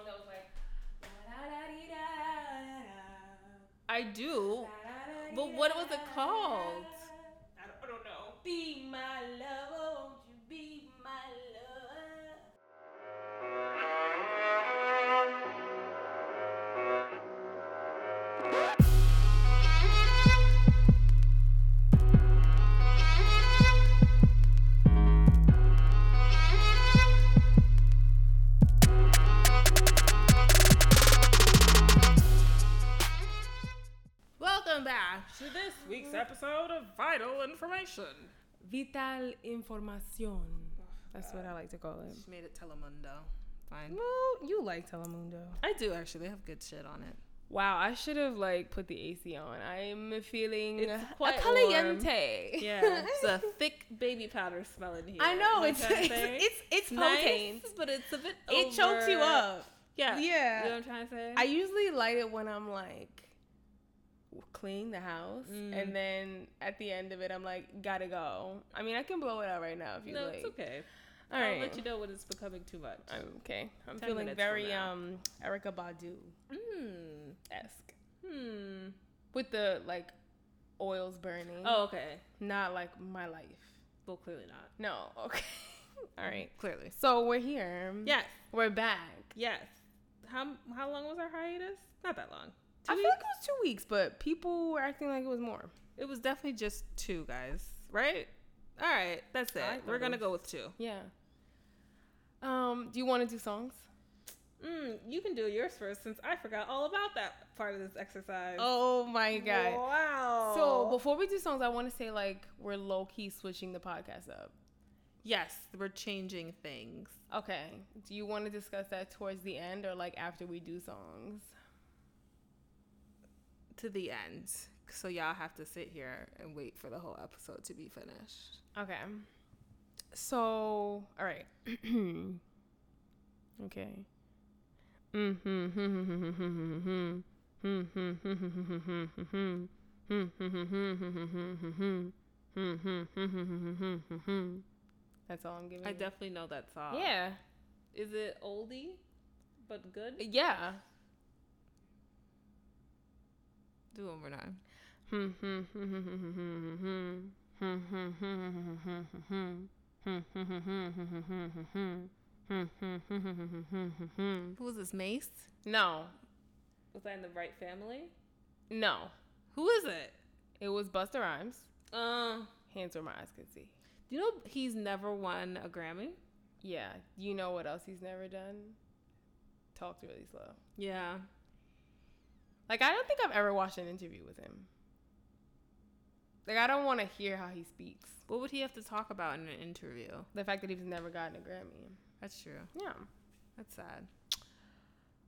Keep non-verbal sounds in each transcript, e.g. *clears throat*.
song that was like. I do. But what was it called? I don't, I don't know. Be my Welcome to this week's episode of Vital Information. Vital información. That's what I like to call it. She made it Telemundo. Fine. Well, you like Telemundo. I do actually. They have good shit on it. Wow, I should have like put the AC on. I'm feeling It's a quite caliente. Yeah, it's a *laughs* thick baby powder smell in here. I know it's it's, it's it's nice, potent. but it's a bit. It chokes you up. Yeah, Yeah. You know what I'm trying to say? I usually light it when I'm like cleaning the house, Mm. and then at the end of it, I'm like, gotta go. I mean, I can blow it out right now if you no, like. it's okay. All I'll right. let you know when it's becoming too much. I'm okay. I'm 10 feeling very um Erykah Badu Hmm. esque Hmm. with the like oils burning. Oh, okay. not like my life. Well, clearly not. No. *laughs* Okay. All right. Clearly. So we're here. Yes. We're back. Yes. How how long was our hiatus? Not that long. I Two feel like it was two weeks, but people were acting like it was more. It was definitely just two guys, right? All right, that's it. We're gonna go with two. Yeah. Um, do you want to do songs? Mm, you can do yours first since I forgot all about that part of this exercise. Oh my god. Wow. So before we do songs, I want to say like we're low key switching the podcast up. yes, we're changing things. Okay. Do you want to discuss that towards the end or like after we do songs? To the end. So y'all have to sit here and wait for the whole episode to be finished. Okay. So, all right. *clears throat* okay. Mm-hmm. *laughs* That's all I'm giving. I you. definitely know that song. Yeah. Is it oldie but good? Yeah. Do one more time. Who was this? Mace? No. Was I in the right family? No. Who is it? It was Busta Rhymes. Uh, Hands where my eyes can see. do you know he's never won a Grammy? Yeah. Do you know what else he's never done? Talked really slow. Yeah. Like I don't think I've ever watched an interview with him. Like I don't want to hear how he speaks. What would he have to talk about in an interview? The fact that he's never gotten a Grammy. That's true. Yeah. That's sad.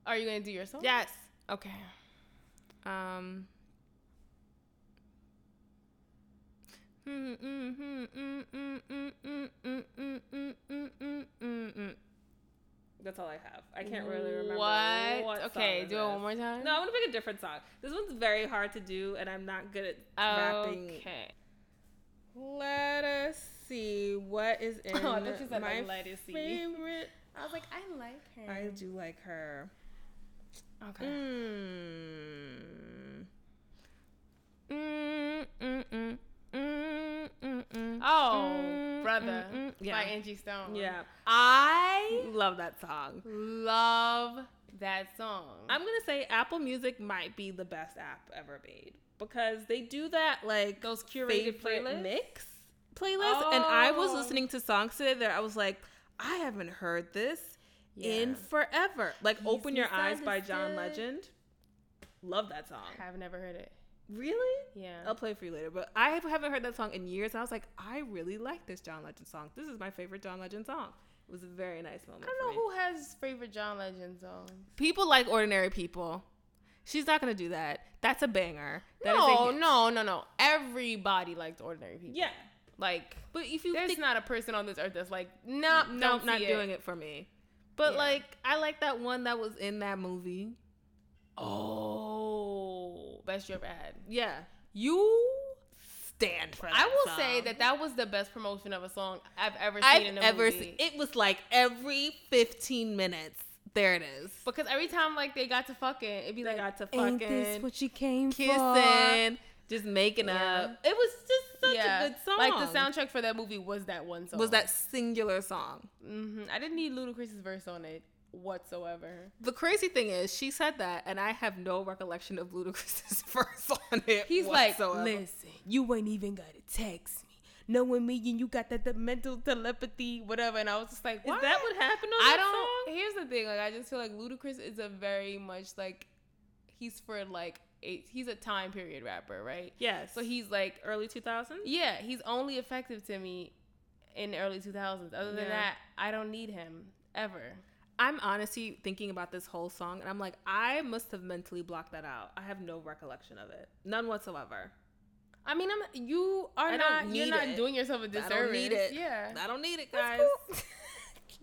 Are you gonna do your song? Yes. Okay. Um. That's all I have. I can't really remember. What? what okay, do it one more time. No, I'm gonna pick a different song. This one's very hard to do, and I'm not good at rapping. Okay. Let us see what is in *laughs* Oh, I thought my let us see. favorite. I was like, I like her. I do like her. okay. Mm. Mm, mm, mm, mm. Oh, brother. Yeah. by Angie Stone. Yeah. I Love that song. love that song. I'm gonna say Apple Music might be the best app ever made because they do that like Those curated playlists? mix playlist, and I was Oh. listening to songs today that I was like, I haven't heard this in forever. Like "Open Your Eyes" by John. Legend. Love that song. I've never heard it. Really? Yeah. I'll play it for you later. But I haven't heard that song in years, and I was like, I really like this John Legend song. This is my favorite John Legend song. It was a very nice moment. I don't know who has favorite John Legend songs. People like ordinary people. She's not gonna do that. That's a banger. That is no, a no, no, no. Everybody liked Ordinary People. Yeah, Like, but if you there's think not a person on this earth that's like, nah, no, don't not doing it for me. But Yeah. like, I like that one that was in that movie. Oh, best you ever had. Yeah, You, stand for. That I will song. say that that was the best promotion of a song I've ever seen I've in a ever movie. seen. It was like every 15 minutes There it is. Because every time like they got to fucking, it'd be They like, got to fucking. "Ain't this what you came for?" kissing, just making Yeah. up. It was just such yeah, a good song. like the soundtrack for that movie was that one song. was that singular song. hmm I didn't need Ludacris's verse on it whatsoever. The crazy thing is, she said that, and I have no recollection of Ludacris's *laughs* verse on it. He's whatsoever. like, listen, you ain't even gotta text me. Knowing me and you got that the mental telepathy, whatever. And I was just like, Is that what happened on I that don't. song? Here's the thing. Like, I just feel like Ludacris is a very much like he's for like a he's a time period rapper, right? Yes. So he's like, early 2000s. yeah, he's only effective to me in early 2000s. Other than Yeah. that, I don't need him ever. I'm honestly thinking about this whole song, and I'm like, I must have mentally blocked that out. I have no recollection of it, none whatsoever. I mean, I'm you are I not you're not it. doing yourself a disservice. I don't need it. Yeah. I don't need it, guys. cool. *laughs*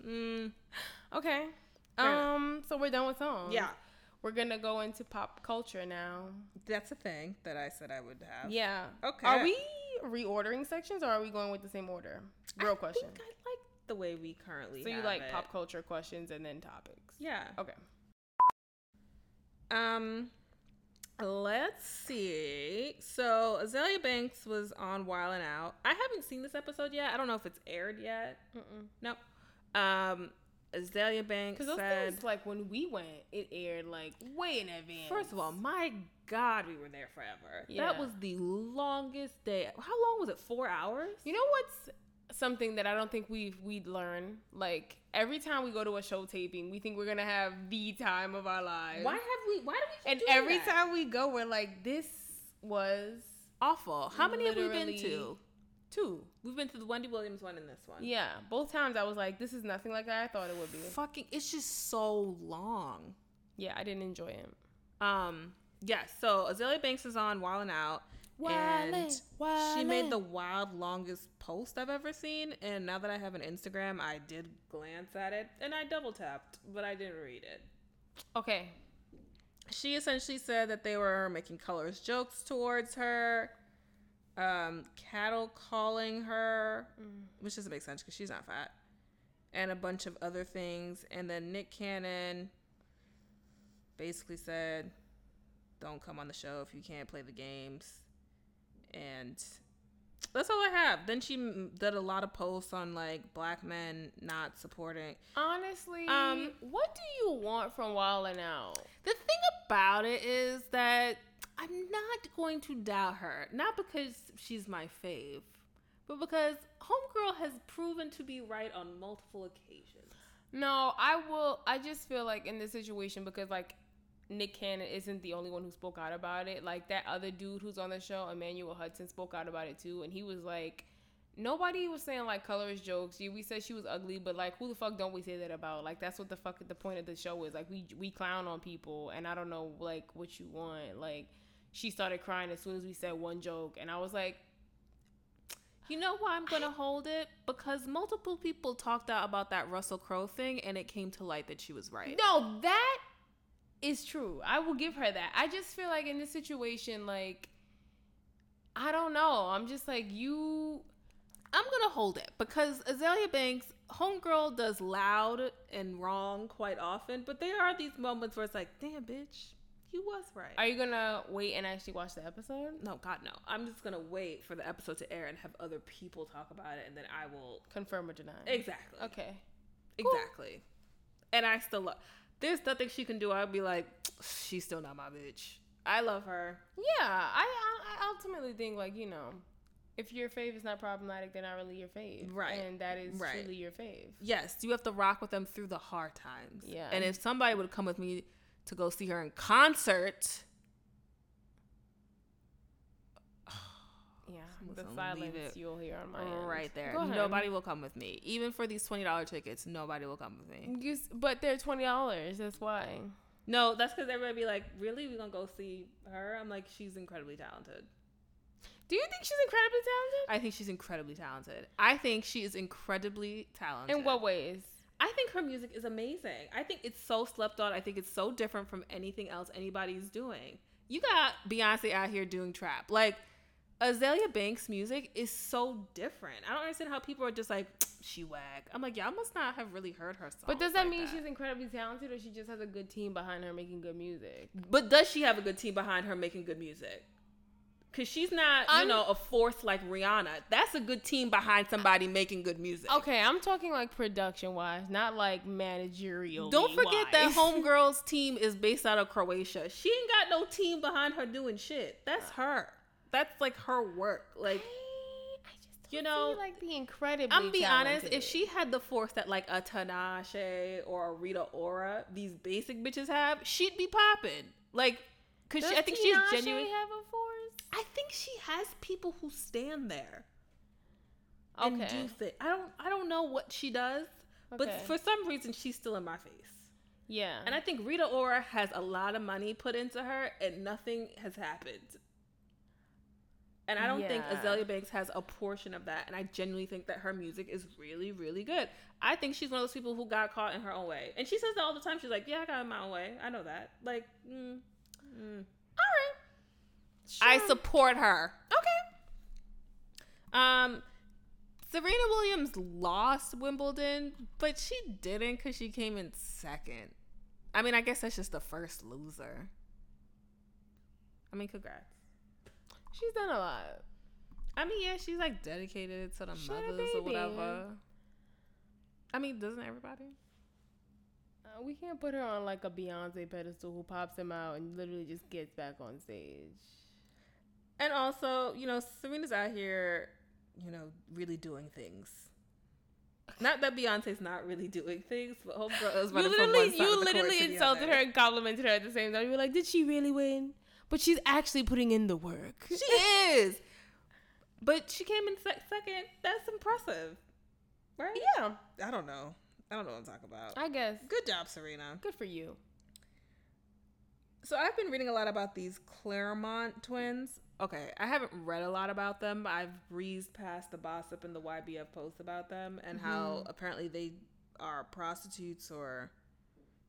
Mm, okay. Um. So we're done with songs. yeah, We're gonna go into pop culture now. that's a thing that I said I would have. Yeah. Okay. Are we reordering sections or are we going with the same order? Real I question. I the way we currently. So you like it. pop culture questions and then topics. Yeah. Okay. Um, let's see. So Azealia Banks was on Wild and Out. I haven't seen this episode yet. I don't know if it's aired yet. Mm-mm. Nope. Um, Azealia Banks Because those said, things, like when we went, it aired like way in advance. first of all, my God, we were there forever. Yeah. That was the longest day. How long was it? Four hours? you know what's something that I don't think we've we'd learn? Like every time we go to a show taping, we think we're gonna have the time of our lives. Why have we? Why do we? And every that? time we go, we're like, this was awful. How many have we been to? two. We've been to the Wendy Williams one and this one. Yeah, both times I was like, this is nothing like I thought it would be. Fucking, it's just so long. Yeah, I didn't enjoy it. Um, yes. so Azealia Banks is on Wild and And she made the wild longest post I've ever seen. And now that I have an Instagram, I did glance at it and I double tapped, but I didn't read it. okay. She essentially said that they were making colors jokes towards her, um, cattle calling her, which doesn't make sense because she's not fat, and a bunch of other things. And then Nick Cannon basically said, "Don't come on the show if you can't play the games," and that's all I have. Then she did a lot of posts on like black men not supporting. Honestly, Um, what do you want from Wild and Out? The thing about it is that I'm not going to doubt her. Not because she's my fave, but because Homegirl has proven to be right on multiple occasions. No, I will. I just feel like in this situation because like Nick Cannon isn't the only one who spoke out about it. Like that other dude who's on the show, Emmanuel Hudson, spoke out about it too, and he was like. Nobody was saying like colorist jokes. We said she was ugly, but like who the fuck don't we say that about? Like that's what the fuck the point of the show is. Like we we clown on people, and I don't know like what you want. Like she started crying as soon as we said one joke, and I was like, You know why I'm going to hold it? Because multiple people talked out about that Russell Crowe thing and it came to light that she was right. No, that is true. I will give her that. I just feel like in this situation, like, I don't know. I'm just like, you. I'm going to hold it because Azealia Banks, Homegirl does loud and wrong quite often, but there are these moments where it's like, damn, bitch, you was right. Are you gonna wait and actually watch the episode? No, God, no. I'm just gonna wait for the episode to air and have other people talk about it, and then I will. Confirm or deny? Exactly. Okay. Exactly. And I still love. There's nothing she can do. I'd be like, *tsk* she's still not my bitch. I love her. Yeah, I, I I ultimately think like you know, if your fave is not problematic, they're not really your fave, Right. And that is Right. truly your fave. Yes, you have to rock with them through the hard times. Yeah. And if somebody would come with me to go see her in concert, Yeah, the silence you'll hear on my end. right there, nobody will come with me. Even for these twenty dollar tickets, nobody will come with me. You but they're twenty dollars. That's why. No, that's because everybody be like, "Really, we gonna go see her?" I'm like, "She's incredibly talented." Do you think she's incredibly talented? I think she's incredibly talented. I think she is incredibly talented. In what ways? I think her music is amazing. I think it's so slept on. I think it's so different from anything else anybody's doing. You got Beyonce out here doing trap. Like Azealia Banks' music is so different. I don't understand how people are just like, *tsk* she whack. I'm like, y'all must not have really heard her song. But does that like mean that. she's incredibly talented, or she just has a good team behind her making good music? But does she have a good team behind her making good music? Cause she's not, you I'm, know, a force like Rihanna. That's a good team behind somebody making good music. Okay, I'm talking like production wise, not like managerial. Don't forget that *laughs* Homegirls team is based out of Croatia. She ain't got no team behind her doing shit. That's her. That's like her work. Like you know, like the incredibly. I'm be honest. If she had the force that like a Tinashe or a Rita Ora, these basic bitches have, she'd be popping. Like, cause she, I think she's genuine. have a force? I think she has people who stand there okay. and do things. I don't I don't know what she does, okay. but for some reason she's still in my face. Yeah. And I think Rita Ora has a lot of money put into her and nothing has happened. And I don't yeah. think Azealia Banks has a portion of that. And I genuinely think that her music is really, really good. I think she's one of those people who got caught in her own way. And she says that all the time. She's like, yeah, I got in my own way. I know that. Like, mm, mm. all right. Sure. I support her. Okay. Um, Serena Williams lost Wimbledon, but she didn't because she came in second. I mean, I guess that's just the first loser. I mean, congrats. She's done a lot. I mean, yeah, she's like dedicated to the she mothers or whatever. I mean, doesn't everybody? Uh, we can't put her on like a Beyonce pedestal who pops him out and literally just gets back on stage. And also, you know, Serena's out here, you know, really doing things. Not that Beyonce's not really doing things, but Homegirl is running you literally, You literally insulted her and complimented her at the same time. You were like, "Did she really win?" But she's actually putting in the work. She is. But she came in se- second. That's impressive, right? Yeah. I don't know. I don't know what I'm talking about. I guess. Good job, Serena. Good for you. So I've been reading a lot about these Clermont twins okay, I haven't read a lot about them. I've breezed past the gossip and the YBF posts about them and mm-hmm. how apparently they are prostitutes or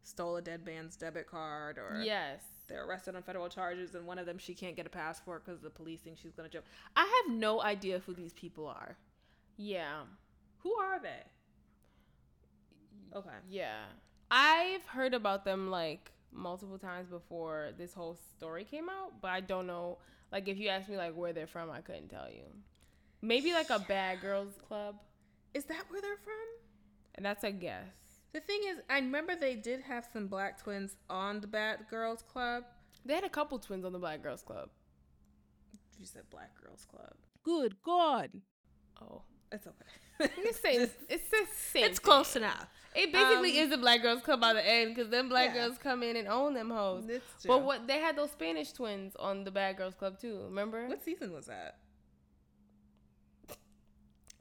stole a dead man's debit card or yes they're arrested on federal charges and one of them she can't get a passport because the police think she's gonna jump i have no idea who these people are yeah who are they okay yeah i've heard about them like multiple times before this whole story came out but i don't know like if you ask me like where they're from, I couldn't tell you. Maybe like a *sighs* bad girls club. Is that where they're from? And that's a guess. The thing is, I remember they did have some black twins on the Bad Girls Club. They had a couple twins on the Black Girls Club. You said Black Girls Club. Good God. Oh, it's okay. it's, same, *laughs* it's the same. It's close enough. It basically um, is the Black Girls Club by the end because them black yeah. girls come in and own them hoes. But what they had those Spanish twins on the Bad Girls Club too. Remember? What season was that?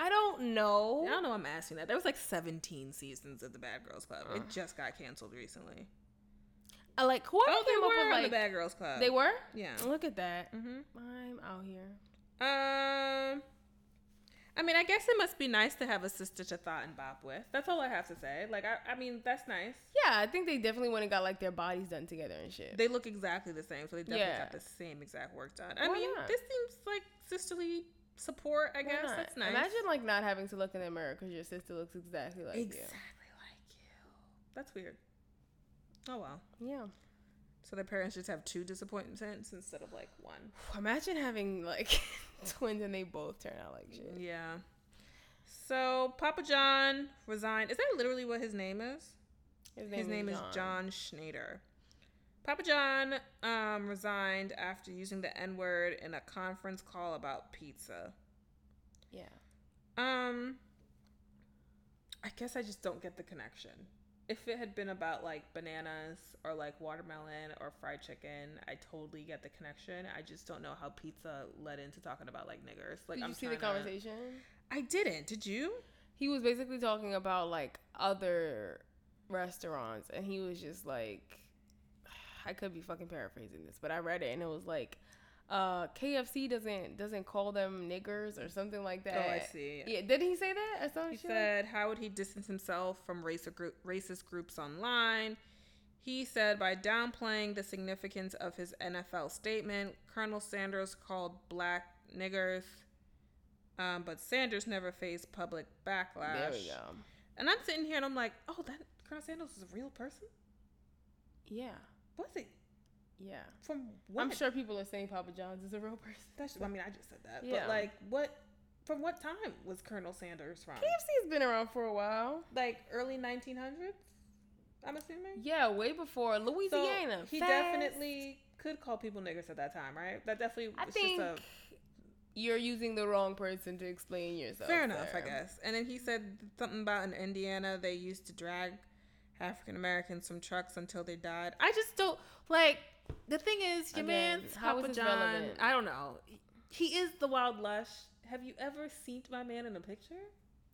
I don't know. I don't know. I'm asking that. There was like 17 seasons of the Bad Girls Club. Uh. It *sighs* just got canceled recently. I like whoever oh, came up with like the Bad Girls Club. They were. Yeah. Look at that. Mm-hmm. I'm out here. Um. I mean, I guess it must be nice to have a sister to thought and bop with. That's all I have to say. Like, I, I mean, that's nice. Yeah, I think they definitely went and got like their bodies done together and shit. They look exactly the same, so they definitely yeah. got the same exact work done. I Why mean, not? this seems like sisterly support. I Why guess not? that's nice. Imagine like not having to look in the mirror because your sister looks exactly like exactly you. Exactly like you. That's weird. Oh well. Yeah. So their parents just have two disappointments instead of like one. *sighs* Imagine having like *laughs* twins and they both turn out like shit. Yeah. So Papa John resigned. Is that literally what his name is? His name, his name is, John. John Schnatter. Papa John um, resigned after using the N word in a conference call about pizza. Yeah. Um. I guess I just don't get the connection. If it had been about like bananas or like watermelon or fried chicken, I totally get the connection. I just don't know how pizza led into talking about like niggers. Like, Did I'm you see the conversation? I didn't. Did you? He was basically talking about like other restaurants, and he was just like, I could be fucking paraphrasing this, but I read it and it was like, uh, KFC doesn't doesn't call them niggers or something like that. Oh, I see. Yeah, did he say that? Saw he said, "How would he distance himself from racist group, racist groups online?" He said by downplaying the significance of his NFL statement, Colonel Sanders called black niggers Um, but Sanders never faced public backlash. There we go. And I'm sitting here and I'm like, oh, that Colonel Sanders is a real person? Yeah. Was it? Yeah. From what? I'm sure people are saying Papa John's is a real person. That's, I mean, I just said that. Yeah. But like, what? From what time was Colonel Sanders from? KFC's been around for a while. Like early 1900s. I'm assuming. Yeah, way before So Louisiana. he Fast. definitely could call people niggers at that time, right? That definitely. I was think just you're using the wrong person to explain yourself. fair enough, I guess. And then he said something about in Indiana they used to drag African Americans from trucks until they died. I just don't like. The thing is, your Again, man's how Papa John. relevant? I don't know. He is the wild lush. Have you ever seen my man in a picture?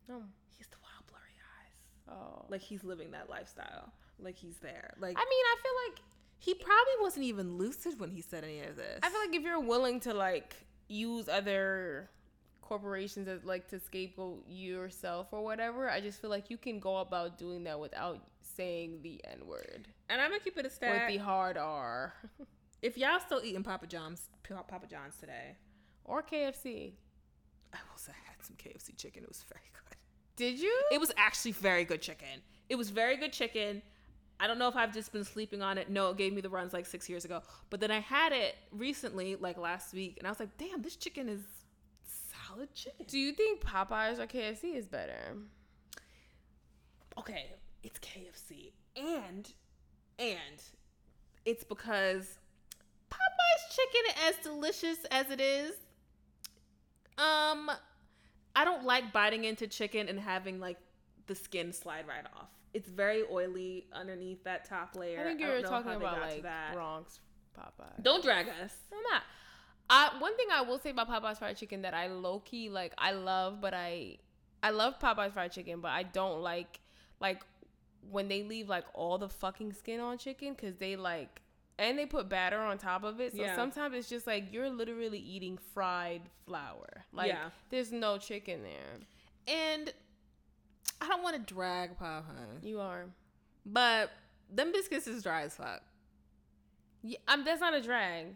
No. He's the wild blurry eyes. Oh. Like he's living that lifestyle. Like he's there. Like I mean, I feel like he probably wasn't even lucid when he said any of this. I feel like if you're willing to like use other corporations as like to scapegoat yourself or whatever, I just feel like you can go about doing that without saying the N word and I'm gonna keep it a standard. with the hard R if y'all still eating Papa John's, Papa John's today, or KFC. I also had some KFC chicken. It was very good. Did you? It was actually very good chicken. It was very good chicken. I don't know if I've just been sleeping on it. No, it gave me the runs like six years ago. But then I had it recently, like last week, and I was like, damn, this chicken is solid chicken. Do you think Popeyes or KFC is better? okay, it's KFC, and and it's because Popeye's chicken, as delicious as it is, um, I don't like biting into chicken and having like the skin slide right off. It's very oily underneath that top layer. I think you're know talking about like. Bronx Popeyes. Don't drag us. I'm not. I one thing I will say about Popeyes fried chicken that I low key like I love, but I I love Popeyes fried chicken, but I don't like like when they leave like all the fucking skin on chicken because they like and they put batter on top of it. So Yeah. sometimes it's just like you're literally eating fried flour. Like Yeah. there's no chicken there. And I don't want to drag Popeye, You are. but them biscuits is dry as fuck. Yeah, I'm, that's not a drag.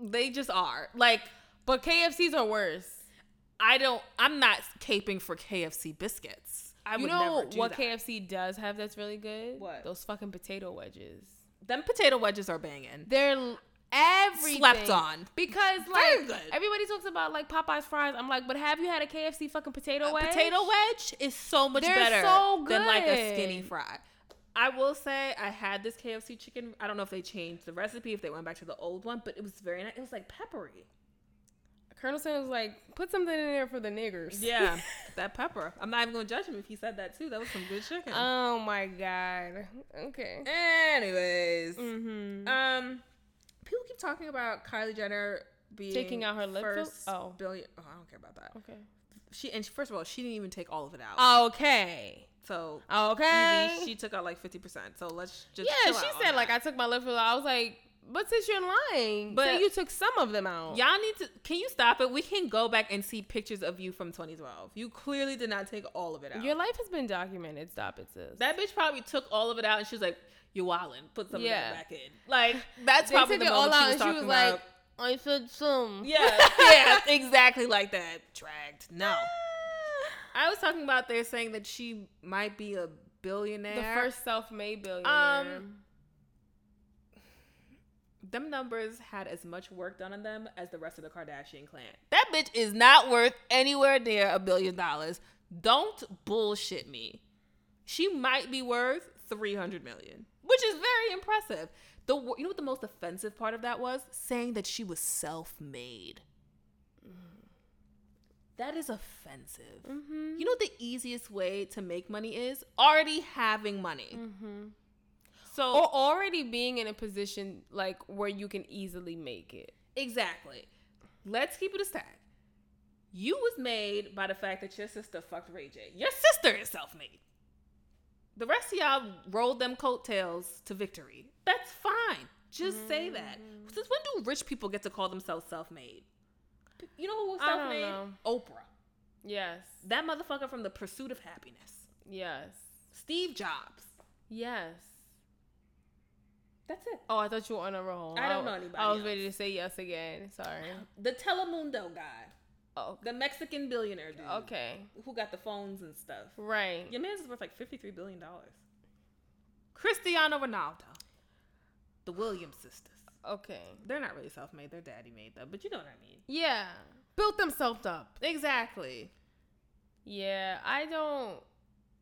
They just are. Like But KFC's are worse. I don't. I'm not caping for KFC biscuits. I you would know never do what that. KFC does have that's really good? What? Those fucking potato wedges. Them potato wedges are banging. They're l- everything Slept on. because like everybody talks about like Popeye's fries. I'm like, but have you had a KFC fucking potato A wedge? potato wedge is so much They're better so than like a skinny fry. I will say I had this KFC chicken. I don't know if they changed the recipe, if they went back to the old one, but it was very nice. It was like peppery. Colonel Sanders was like, put something in there for the niggers. Yeah, *laughs* that pepper. I'm not even gonna judge him if he said that too. That was some good chicken. oh my god. Okay. Anyways, Mm-hmm. um, people keep talking about Kylie Jenner being Taking out her lip fil- first oh. billion. Oh, I don't care about that. Okay. She and she, first of all, she didn't even take all of it out. Okay. so Okay. she took out like fifty percent. So let's just yeah, she said like. I took my lip filler. I was like, but since you're lying, But- you took some of them out. Y'all need to. Can you stop it? We can go back and see pictures of you from 2012. You clearly did not take all of it out. Your life has been documented. Stop it, sis. that bitch probably took all of it out, and she was like, "You wildin', put some Yeah. of that back in." Like *laughs* that's they probably took the it all out, she was and she was like, about. I said some. Yeah, *laughs* yeah, exactly like that. Dragged. No. I was talking about they're saying that she might be a billionaire. The first self-made billionaire. Um, them numbers had as much work done on them as the rest of the Kardashian clan. That bitch is not worth anywhere near a billion dollars. Don't bullshit me. She might be worth 300 million, which is very impressive. The you know what the most offensive part of that was? Saying that she was self-made. That is offensive. mm-hmm. You know what the easiest way to make money is already having money. Mm-hmm. So Or already being in a position like where you can easily make it. Exactly. Let's keep it a stack. You was made by the fact that your sister fucked Ray J. Your sister is self-made. The rest of y'all rolled them coattails to victory. That's fine. Just mm-hmm. say that. Since when do rich people get to call themselves self-made? You know who was self-made? Oprah. Yes. That motherfucker from The Pursuit of Happiness. Yes. Steve Jobs. Yes. That's it. Oh, I thought you were on a roll. I don't know anybody I was else. ready to say yes again. Sorry. *laughs* The Telemundo guy. Oh, The Mexican billionaire dude. okay. Who got the phones and stuff. Right. Your man's is worth like $53 billion. Cristiano Ronaldo. The Williams sisters. Okay. They're not really self made, they're daddy made though, but you know what I mean. Yeah. Built themselves up. Exactly. Yeah, I don't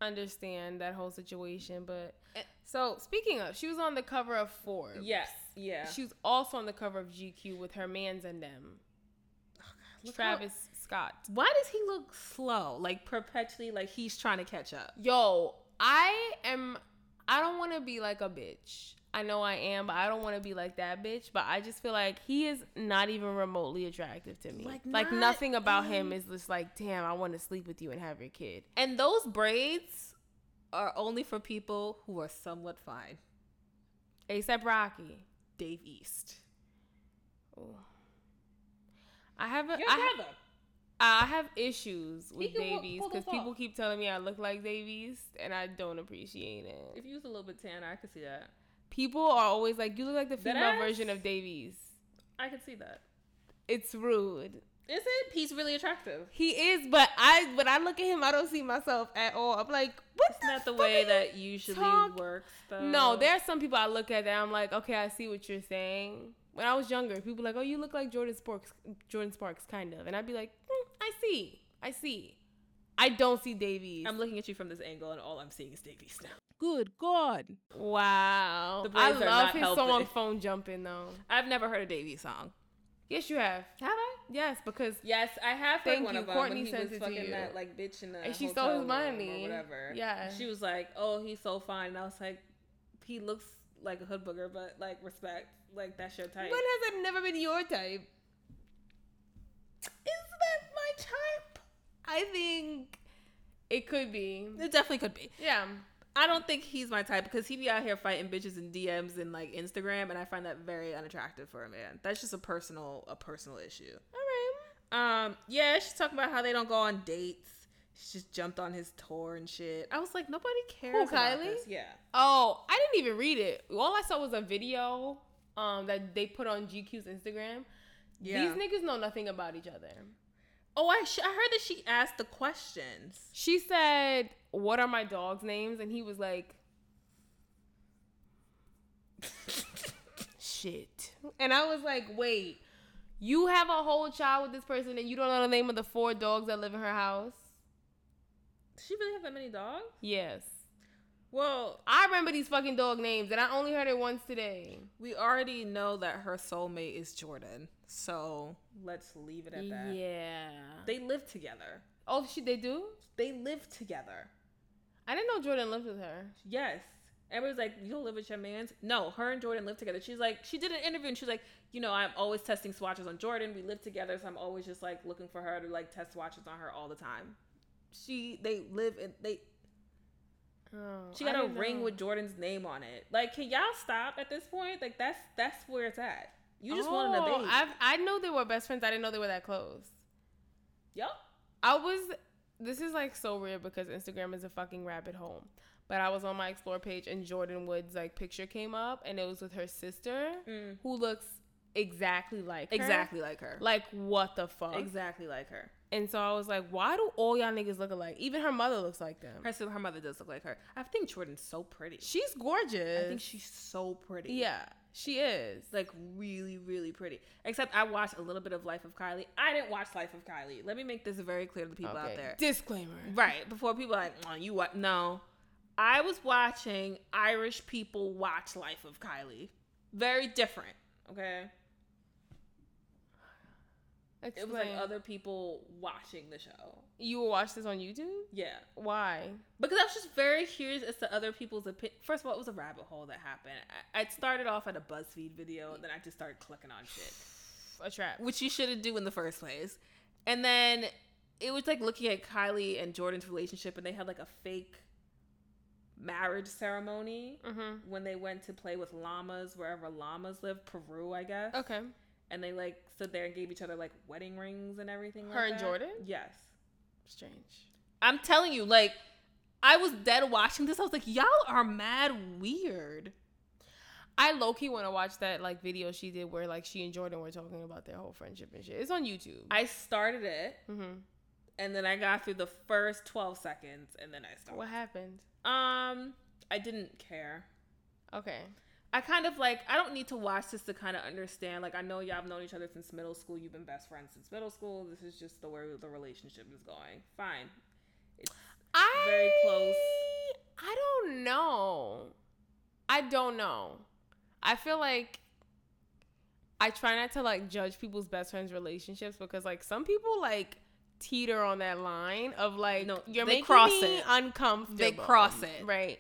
understand that whole situation, but. Eh. so speaking of, she was on the cover of Forbes. Yes. Yeah. She was also on the cover of GQ with her mans and them. Oh, look Travis Scott. Why does he look slow? Like perpetually like he's trying to catch up. Yo, I am I don't want to be like a bitch. I know I am, but I don't want to be like that bitch. But I just feel like he is not even remotely attractive to me. Like, Like, not nothing about him is just like, damn, I want to sleep with you and have your kid. And those braids are only for people who are somewhat fine. Except Rocky. Dave East. Ooh. I have a, Your I brother. I have issues with Dave East because people off. keep telling me I look like Dave East and I don't appreciate it. If you was a little bit tan, I could see that. People are always like, "You look like the female version of Davies." I could see that. It's rude. Is it? He's really attractive. He is, but I when I look at him, I don't see myself at all. I'm like, what? It's not the way fuck are that usually talk- works though. No, there are some people I look at that I'm like, okay, I see what you're saying. When I was younger, people were like, oh, you look like Jordin Sparks, Jordin Sparks, kind of, and I'd be like, "Hmm, I see, I see. I don't see Dave East. I'm looking at you from this angle and all I'm seeing is Dave East now. Good God! Wow, The I braids are love not his helping. song phone jumping though. I've never heard a Dave East song. Yes, you have. Have I? Yes, because Yes, I have heard Thank one you. of them Courtney when he sent was it to fucking you. that like bitch in the And she hotel stole his room money. or whatever. Yeah. she was like, "Oh, he's so fine," and I was like, "He looks like a hood booger, but like respect, like that's your type." when has it never been your type? Is that my type? I think it could be. it definitely could be. Yeah. I don't think he's my type because he be out here fighting bitches in DMs and like Instagram, and I find that very unattractive for a man. That's just a personal a personal issue. All right. Um, yeah, she's talking about how they don't go on dates. She just jumped on his tour and shit. I was like, nobody cares. about Kylie? this. Yeah. Oh, I didn't even read it. All I saw was a video um that they put on GQ's Instagram. Yeah. These niggas know nothing about each other. Oh, I sh- I heard that she asked the questions. She said, "What are my dogs' names?" And he was like, "Shit." And I was like, "Wait, you have a whole child with this person, and you don't know the name of the four dogs that live in her house?" Does she really have that many dogs? Yes. Well, I remember these fucking dog names, and I only heard it once today. we already know that her soulmate is Jordan, so let's leave it at that. Yeah. They live together. oh, she they do? They live together. I didn't know Jordan lived with her. Yes. Everybody's like, you don't live with your man's? No, her and Jordan live together. She's like, she did an interview and she's like, you know, I'm always testing swatches on Jordan. We live together, so I'm always just like looking for her to like test swatches on her all the time. She, they live in, they, Oh, she got a ring know. with Jordan's name on it. Like, can y'all stop at this point? Like, that's, that's where it's at. You just wanted a Oh, baby. I've, I know they were best friends. I didn't know they were that close. Yup. I was. This is like so weird because Instagram is a fucking rabbit hole. But I was on my explore page and Jordyn Wood's like picture came up and it was with her sister Mm. who looks exactly like her. Exactly like her. Like what the fuck? Exactly like her. And so I was like, why do all y'all niggas look alike? Even her mother looks like them. Her, her mother does look like her. I think Jordan's so pretty. She's gorgeous. I think she's so pretty. Yeah, she is. like really, really pretty. Except I watched a little bit of Life of Kylie. I didn't watch Life of Kylie. Let me make this very clear to the people out Okay. there. Disclaimer. Right before people are like, oh, you what? No, I was watching Irish people watch Life of Kylie. Very different. Okay, Explain. it was like other people watching the show. you will watch this on YouTube? Yeah, Why? because I was just very curious as to other people's opinion. First of all, it was a rabbit hole that happened. I, I started off at a BuzzFeed video, and then I just started clicking on shit. *sighs* A trap. which you shouldn't do in the first place. And then it was like looking at Kylie and Jordan's relationship, and they had like a fake marriage ceremony Mm-hmm. when they went to play with llamas wherever llamas live, Peru, I guess. Okay. And they like stood there and gave each other like wedding rings and everything. Her like and that. Jordan? Yes. Strange. I'm telling you, like, I was dead watching this. I was like, y'all are mad weird. I low key want to watch that like video she did where like she and Jordan were talking about their whole friendship and shit. It's on YouTube. I started it, mm-hmm. and then I got through the first twelve seconds, and then I stopped. What happened? Um, I didn't care. Okay. I kind of like I don't need to watch this to kind of understand. Like I know y'all have known each other since middle school. You've been best friends since middle school. This is just the way the relationship is going. Fine. It's I very close. I don't know. I don't know. I feel like I try not to like judge people's best friends relationships because like some people like teeter on that line of like No, you're they cross me it. uncomfortable. They cross it. right?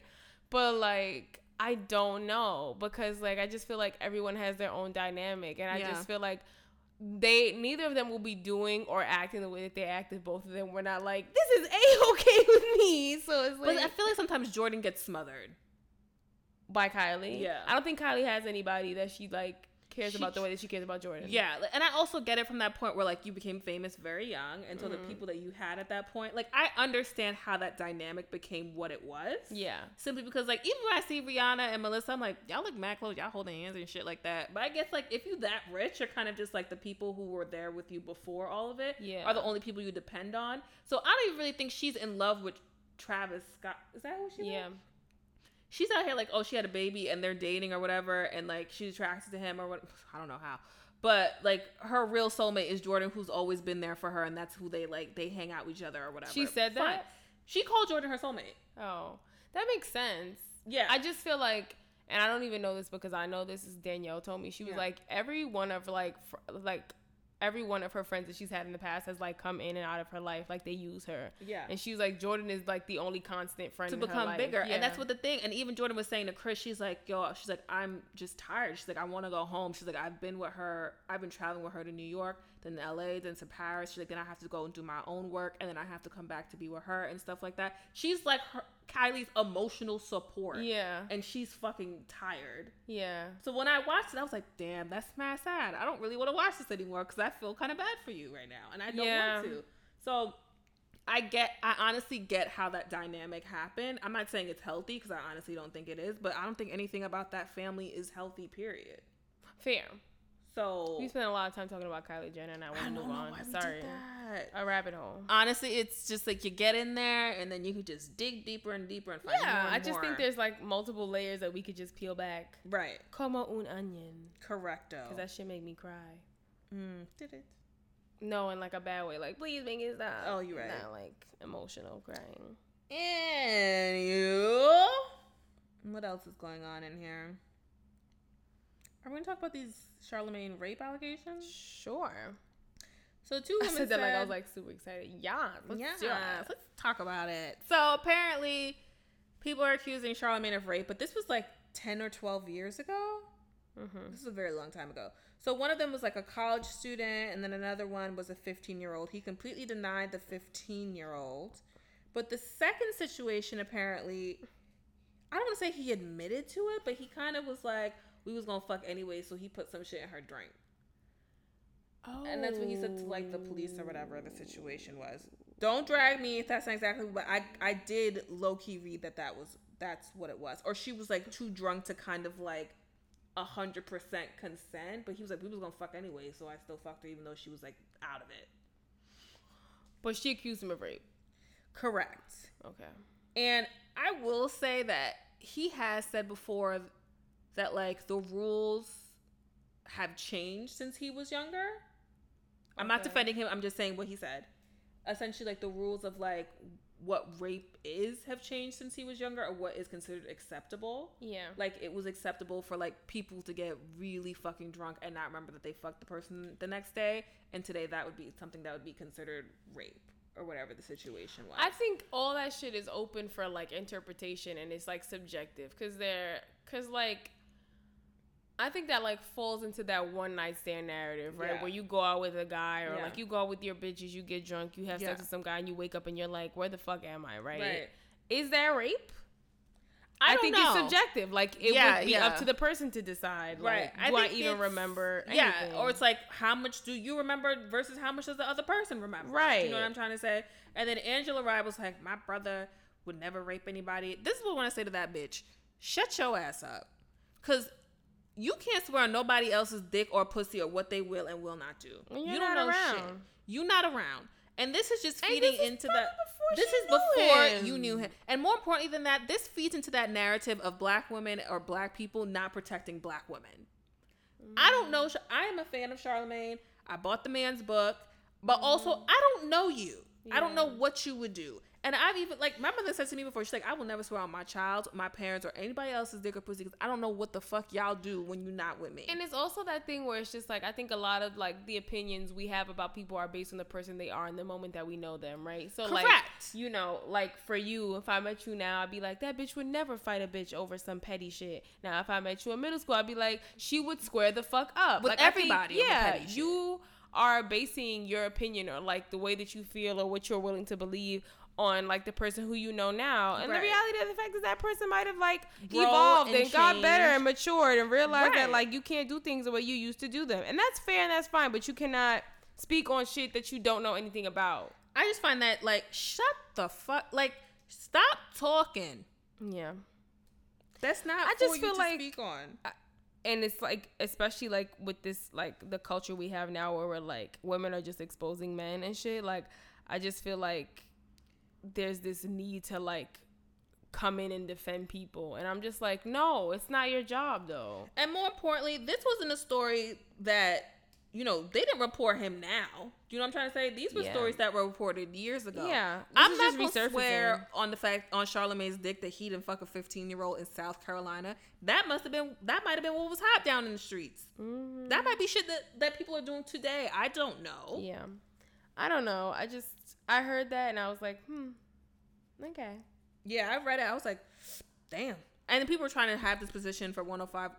But like I don't know because like I just feel like everyone has their own dynamic, and I Yeah. just feel like they neither of them will be doing or acting the way that they act if both of them were not like this is a okay *laughs* with me. So it's like But I feel like sometimes Jordan gets smothered. by Kylie. Yeah. I don't think Kylie has anybody that she like cares She- about the way that she cares about Jordan. Yeah, and I also get it from that point where like you became famous very young, and so the Mhm. people that you had at that point, like I understand how that dynamic became what it was. Yeah. Simply because like even when I see Rihanna and Melissa, I'm like y'all look mad close, y'all holding hands and shit like that. But I guess like if you that rich, you're kind of just like the people who were there with you before all of it Yeah. are the only people you depend on. So I don't even really think she's in love with Travis Scott. Is that who she? Yeah. She's out here like, oh, she had a baby and they're dating or whatever, and like she's attracted to him or what? *sighs* I don't know how, but like her real soulmate is Jordan, who's always been there for her, and that's who they like. They hang out with each other or whatever. She said Fine. that? She called Jordan her soulmate. Oh, that makes sense. Yeah, I just feel like, and I don't even know this because I know this is Danielle told me. She was Yeah. like every one of like fr- like every one of her friends that she's had in the past has like come in and out of her life. Like they use her, yeah. and she was like Jordan is like the only constant friend to become bigger. Yeah. And that's what the thing. And even Jordan was saying to Chris, she's like, yo, she's like, I'm just tired. She's like, I want to go home. She's like, I've been with her. I've been traveling with her to New York, then LA, then to Paris. She's like, then I have to go and do my own work, and then I have to come back to be with her and stuff like that. She's like her, Kylie's emotional support. Yeah, And she's fucking tired. yeah. So when I watched it, I was like, damn, that's mad sad. I don't really want to watch this anymore because I feel kind of bad for you right now. And I don't Yeah. want to. So I get, I honestly get how that dynamic happened. I'm not saying it's healthy because I honestly don't think it is, but I don't think anything about that family is healthy, period. Fair. So We spent a lot of time talking about Kylie Jenner, and I want to move on. Sorry, a rabbit hole. Honestly, it's just like you get in there and then you could just dig deeper and deeper and find Yeah, and I just more. think there's like multiple layers that we could just peel back. right, Como un onion, correcto. because that shit make me cry. Mm, did it? No, in like a bad way. Like, please make it stop. Oh, you're right. Not like emotional crying. And you. what else is going on in here? Are we gonna talk about these Charlemagne rape allegations? Sure. So two I women said that like I was like super excited. Yeah, let's do it. let's talk about it. So apparently, people are accusing Charlemagne of rape, but this was like ten or twelve years ago. Mhm. This is a very long time ago. So one of them was like a college student, and then another one was a 15 year old. He completely denied the 15 year old. But the second situation, apparently, I don't want to say he admitted to it, but he kind of was like, we was gonna fuck anyway, so he put some shit in her drink. Oh. And that's what he said to like the police or whatever the situation was. Don't drag me if that's not exactly, but I I did low key read that that was that's what it was, or she was like too drunk to kind of like a hundred percent consent, but he was like we was gonna fuck anyway, so I still fucked her even though she was like out of it. But she accused him of rape. Correct. Okay. And I will say that he has said before that like the rules have changed since he was younger. I'm not defending him. I'm just saying what he said. Essentially, like the rules of like what rape is have changed since he was younger, or what is considered acceptable. Yeah. Like it was acceptable for like people to get really fucking drunk and not remember that they fucked the person the next day, and today that would be something that would be considered rape or whatever the situation was. I think all that shit is open for like interpretation and it's like subjective because they're because like I think that like falls into that one night stand narrative, right? Yeah. Where you go out with a guy or Yeah. like you go out with your bitches, you get drunk, you have Yeah. sex with some guy, and you wake up and you're like, where the fuck am I, right? Right. Is that rape? I, don't think know. it's subjective. Like it would be up to the person to decide. Right. Like, do I, think even remember? Yeah. Or it's like, how much do you remember versus how much does the other person remember? Right. You know what I'm trying to say? And then Angela Rye was like, my brother would never rape anybody. This is what I want to say to that bitch. Shut your ass up. Because you can't swear on nobody else's dick or pussy or what they will and will not do. You're you don't not know shit. around. You not around. And this is just feeding is into that. This is before him. you knew him. And more importantly than that, this feeds into that narrative of black women or black people not protecting black women. I don't know. I am a fan of Charlemagne. I bought the man's book, but mm-hmm. also I don't know you. I don't know. What you would do. And I've even like my mother said to me before, she's like, I will never swear on my child, my parents, or anybody else's dick or pussy because I don't know what the fuck y'all do when you're not with me. And it's also that thing where it's just like I think a lot of like the opinions we have about people are based on the person they are in the moment that we know them, right? So like you know, like for you, if I met you now, I'd be like, that bitch would never fight a bitch over some petty shit. Now if I met you in middle school, I'd be like, she would square the fuck up. With like I think- everybody yeah, petty shit. Are basing your opinion or like the way that you feel or what you're willing to believe on like the person who you know now. And Right. the reality of the fact is that person might have like evolved and, and got better and matured and realized that like you can't do things the way you used to do them. And that's fair and that's fine, but you cannot speak on shit that you don't know anything about. I just find that like shut the fuck like stop talking. Yeah. That's not I just you feel like- speak on. And it's like especially like with this like the culture we have now where we're like women are just exposing men and shit like i just feel like there's this need to like come in and defend people. And i'm just like no it's not your job though. And more importantly, this wasn't a story that you know they didn't report him now. Do you know what I'm trying to say? These were Yeah. stories that were reported years ago. Yeah, I'm not just gonna swear on the fact on Charlemagne's dick that he didn't fuck a 15 year old in South Carolina. That must have been that might have been what was hot down in the streets. mm-hmm. That might be shit that that people are doing today. I don't know. yeah i don't know i just i heard that and i was like hmm okay Yeah, I read it. I was like, damn. And the people were trying to have this position for 105.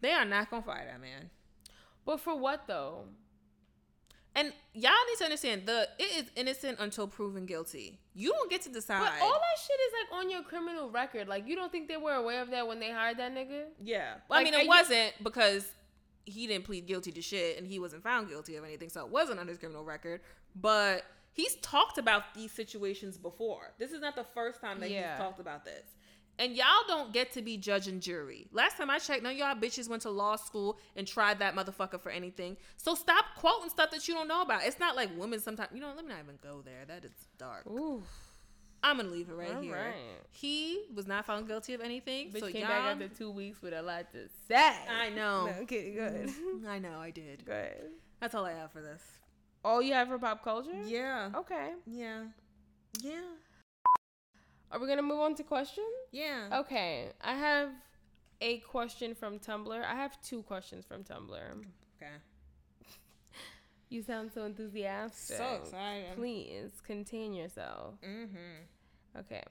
They are not gonna fire that man. But for what though And y'all need to understand the it is innocent until proven guilty. You don't get to decide. but all that shit is like on your criminal record like you don't think they were aware of that when they hired that nigga yeah, well, I mean, it you- wasn't because he didn't plead guilty to shit and he wasn't found guilty of anything, so it wasn't on his criminal record. But he's talked about these situations before. This is not the first time that Yeah. he's talked about this. And y'all don't get to be judge and jury. Last time I checked, none of y'all bitches went to law school and tried that motherfucker for anything. So stop quoting stuff that you don't know about. It's not like women sometimes, you know, let me not even go there. That is dark. Ooh. I'm gonna leave it right All here. right. He was not found guilty of anything. Bitch so came y'all, back after two weeks with a lot to say. I know. *laughs* No, okay, good. *laughs* I know. I did. good. That's all I have for this. All you have for pop culture? Yeah. Okay. Yeah. Yeah. Are we gonna move on to questions? Yeah. Okay. I have a question from Tumblr. I have two questions from Tumblr. Okay. You sound so enthusiastic. So excited. Please contain yourself. Mm-hmm. Okay.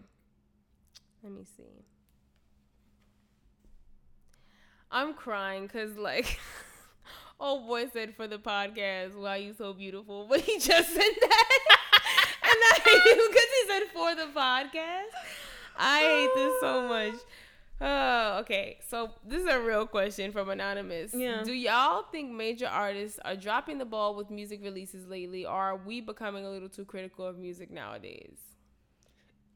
Let me see. I'm crying because, like, *laughs* old boy said for the podcast, "Why you so beautiful?" *laughs* But he just said that, and I hate you because he said for the podcast. I hate this so much. Oh, okay. So this is a real question from anonymous. Yeah. Do y'all think major artists are dropping the ball with music releases lately, or are we becoming a little too critical of music nowadays?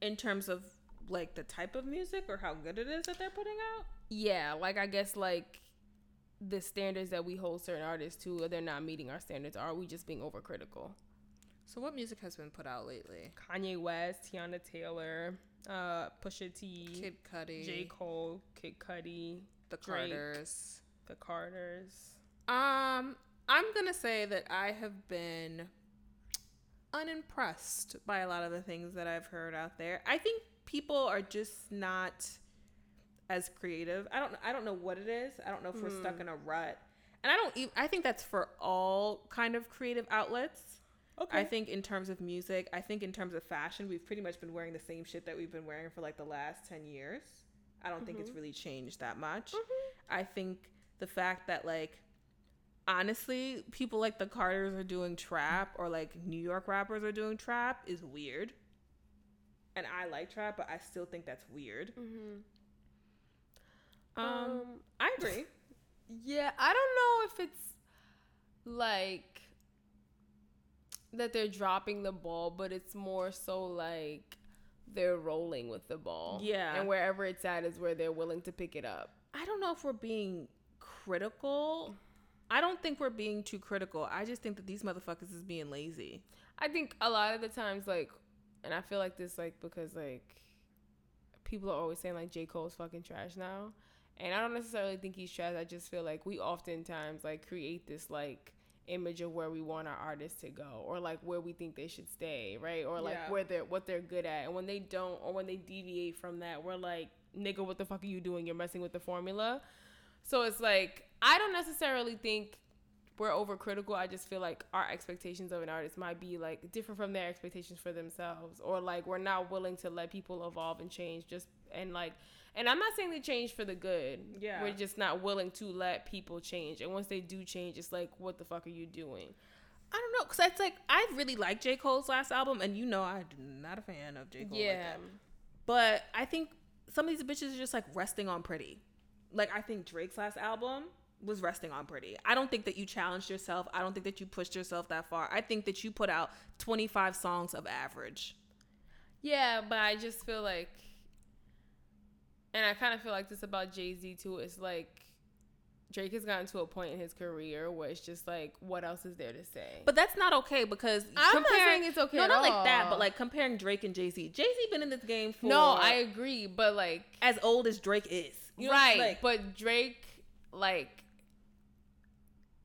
In terms of like the type of music or how good it is that they're putting out. Yeah, like I guess like the standards that we hold certain artists to, they're not meeting our standards. Are we just being overcritical? So what music has been put out lately? Kanye West, Teyana Taylor, uh, Pusha T, Kid Cudi, J Cole, Kid Cudi, the Drake. Carters. the Carters. Um, I'm gonna say that I have been unimpressed by a lot of the things that I've heard out there. I think people are just not as creative. I don't I don't know what it is. I don't know if we're stuck in a rut. And I don't even I think that's for all kind of creative outlets. Okay. I think in terms of music, I think in terms of fashion, we've pretty much been wearing the same shit that we've been wearing for like the last 10 years. I don't think it's really changed that much. I think the fact that like honestly, people like the Carters are doing trap or like New York rappers are doing trap is weird. And I like trap, but I still think that's weird. Mm-hmm. Um, I agree. *laughs* Yeah, I don't know if it's like that they're dropping the ball, but it's more so like they're rolling with the ball. Yeah. And wherever it's at is where they're willing to pick it up. I don't know if we're being critical, I don't think we're being too critical. I just think that these motherfuckers is being lazy. I think a lot of the times, like, and I feel like this, like, because like people are always saying like J Cole's fucking trash now, and I don't necessarily think he's trash. I just feel like we oftentimes like create this like image of where we want our artists to go or like where we think they should stay, right? Or like Yeah. where they're what they're good at. And when they don't or when they deviate from that, we're like, nigga, what the fuck are you doing? You're messing with the formula. So it's like I don't necessarily think we're overcritical. I just feel like our expectations of an artist might be like different from their expectations for themselves, or like we're not willing to let people evolve and change. Just and like, and I'm not saying they change for the good. Yeah. we're just not willing to let people change. And once they do change, it's like, what the fuck are you doing? I don't know, cause it's like I really like J Cole's last album, and you know I'm not a fan of J Cole. yeah, that. but I think some of these bitches are just like resting on pretty. Like I think Drake's last album was resting on pretty. I don't think that you challenged yourself. I don't think that you pushed yourself that far. I think that you put out 25 songs of average. yeah, but I just feel like, and I kind of feel like this about Jay Z too. It's like. Drake has gotten to a point in his career where it's just like, what else is there to say? But that's not okay because I'm not saying it's okay No, not like that. But like comparing Drake and Jay Z. Jay Z been in this game for no, I agree, but like, as old as Drake is. You know, right? like- but Drake, like,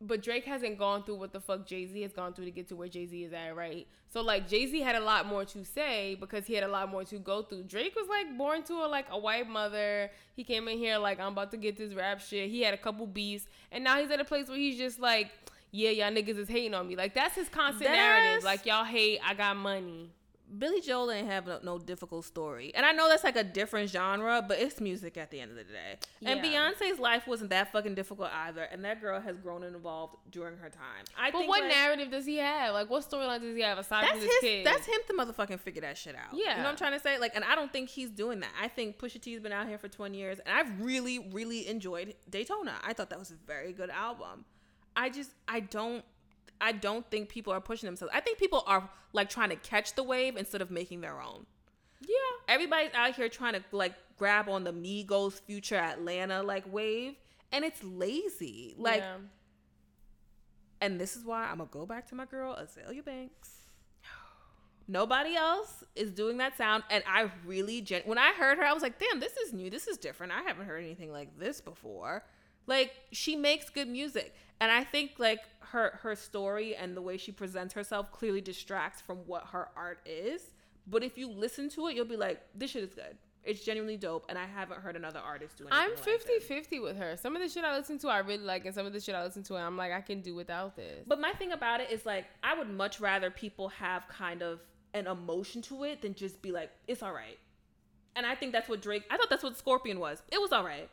but Drake hasn't gone through what the fuck Jay Z has gone through to get to where Jay Z is at, right? So like Jay Z had a lot more to say because he had a lot more to go through. Drake was like born to a like a white mother. He came in here like I'm about to get this rap shit. He had a couple beats, and now he's at a place where he's just like, yeah, y'all niggas is hating on me. Like that's his constant Deadass. narrative. Like y'all hate, I got money. Billy Joel ain't have no, no difficult story. And I know that's like a different genre, but it's music at the end of the day. And Beyonce's life wasn't that fucking difficult either. And that girl has grown and evolved during her time. I But what like, narrative does he have? Like what storyline does he have aside from his this kid? that's him to motherfucking figure that shit out. Yeah. You know what I'm trying to say? Like and I don't think he's doing that. I think Pusha T's been out here for 20 years and I've really, really enjoyed Daytona. I thought that was a very good album. I just I don't I don't think people are pushing themselves. I think people are like trying to catch the wave instead of making their own. Yeah. everybody's out here trying to like grab on the Migos future Atlanta like wave and it's lazy. Like Yeah. and this is why I'm gonna go back to my girl Azealia Banks. Nobody else is doing that sound and I really gen- when I heard her I was like, "Damn, this is new. This is different. I haven't heard anything like this before." Like she makes good music and I think like her her story and the way she presents herself clearly distracts from what her art is. But if you listen to it, you'll be like, "This shit is good." It's genuinely dope and I haven't heard another artist do anything I'm like 50 this. 50 with her. Some of the shit I listen to, I really like, and some of the shit I listen to, I'm like, I can do without this. But my thing about it is like I would much rather people have kind of an emotion to it than just be like it's all right. And I think that's what Drake. I thought that's what Scorpion was. It was all right.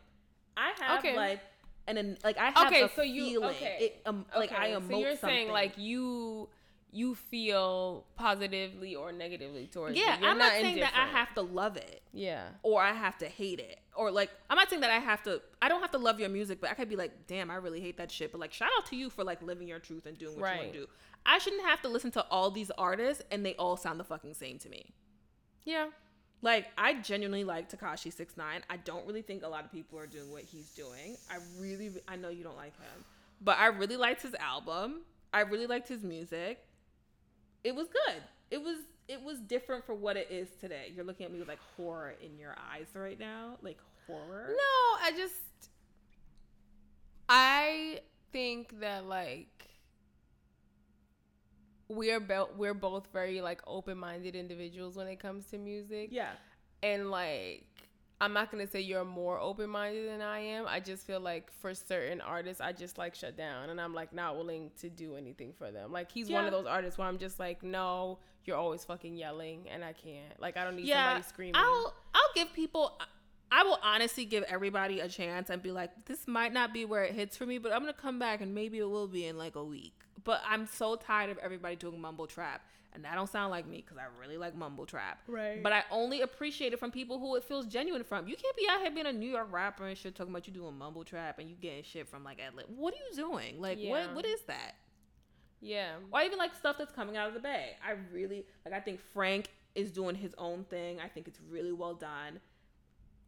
I have Okay. like and then like I have Okay, a so you- feeling. okay. It, um, like I emote so you're something. saying like you you feel positively or negatively towards yeah, it. You're I'm not saying that I have to love it Yeah. or I have to hate it or like I'm not saying that I have to. I don't have to love your music, but I could be like, damn, I really hate that shit. But like, shout out to you for like living your truth and doing what you want to do. I shouldn't have to listen to all these artists and they all sound the fucking same to me. Yeah. Like I genuinely like Tekashi Six Nine. I don't really think a lot of people are doing what he's doing. I really, I know you don't like him, but I really liked his album. I really liked his music. It was good. It was it was different for what it is today. You're looking at me with like horror in your eyes right now, like horror. No, I just I think that like we're bo- we're both very like open-minded individuals when it comes to music. Yeah. and like I'm not gonna say you're more open minded than I am. I just feel like for certain artists, I just like shut down, and I'm like not willing to do anything for them. Like he's one of those artists where I'm just like, no, you're always fucking yelling, and I can't. Like I don't need yeah. somebody screaming. I'll I'll give people. I will honestly give everybody a chance and be like, this might not be where it hits for me, but I'm gonna come back and maybe it will be in like a week. But I'm so tired of everybody doing mumble trap, and that don't sound like me because I really like mumble trap. Right. But I only appreciate it from people who it feels genuine from. You can't be out here being a New York rapper and shit talking about you doing mumble trap and you getting shit from like Atlanta. What are you doing? Like Yeah. what what is that? yeah, or even like stuff that's coming out of the bay. I really like. I think Frank is doing his own thing. I think it's really well done.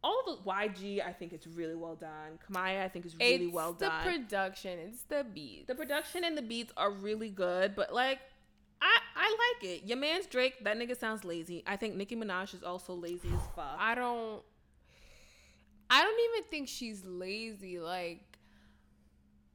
All the YG I think it's really well done. Kamaiyah I think is really it's well done. It's the production. It's the beat. the production and the beats are really good, but like I I like it. Your man's Drake, that nigga sounds lazy. I think Nicki Minaj is also lazy as fuck. I don't. I don't even think she's lazy. Like,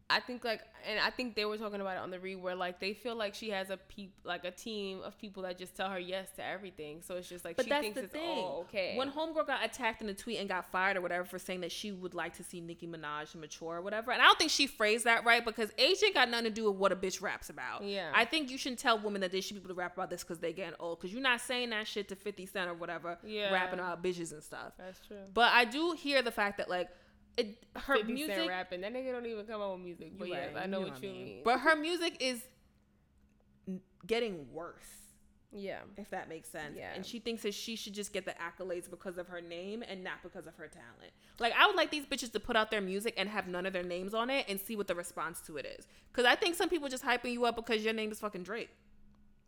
I think like, and I think they were talking about it on the read where like they feel like she has a peep, like a team of people that just tell her yes to everything. So it's just like But she that's thinks the it's thing. all okay. When Homegirl got attacked in a tweet and got fired or whatever for saying that she would like to see Nicki Minaj mature or whatever, and I don't think she phrased that right because age ain't got nothing to do with what a bitch raps about. Yeah. I think you shouldn't tell women that they should be able to rap about this because they getting old because you're not saying that shit to 50 Cent or whatever, Yeah. rapping about bitches and stuff. That's true. But I do hear the fact that like it, her 50 music rapping. That nigga don't even come out with music. But You yes, right, I know you what you mean. But her music is getting worse. yeah. if that makes sense. Yeah. And she thinks that she should just get the accolades because of her name and not because of her talent. Like I would like these bitches to put out their music and have none of their names on it and see what the response to it is. Cause I think some people just hyping you up because your name is fucking Drake.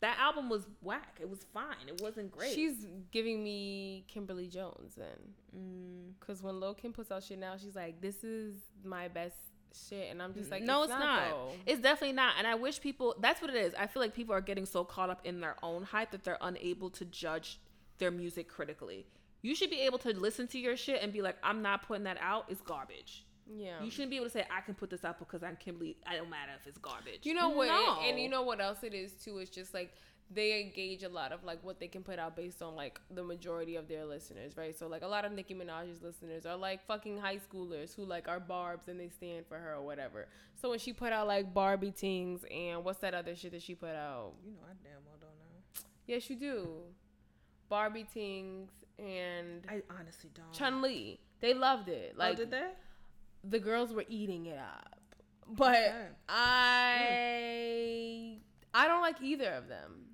That album was whack. It was fine. It wasn't great. She's giving me Kimberly Jones then. Mm. Because when Lil Kim puts out shit now, she's like, this is my best shit. And I'm just like, no, it's, not. though. It's definitely not. And I wish people. That's what it is. I feel like people are getting so caught up in their own hype that they're unable to judge their music critically. You should be able to listen to your shit and be like, I'm not putting that out. It's garbage. Yeah. You shouldn't be able to say I can put this out because I'm Kimberly. I don't matter if it's garbage. You know what? No. And you know what else it is too? It's just like they engage a lot of like what they can put out based on like the majority of their listeners, right? So like a lot of Nicki Minaj's listeners are like fucking high schoolers who like are barbs and they stand for her or whatever. So when she put out like Barbie Tingz and what's that other shit that she put out? You know, I damn well don't know. Yes, you do. Barbie Tingz and I honestly don't. Chun Li. They loved it. oh, Like did they? The girls were eating it up. But Okay. I I don't like either of them.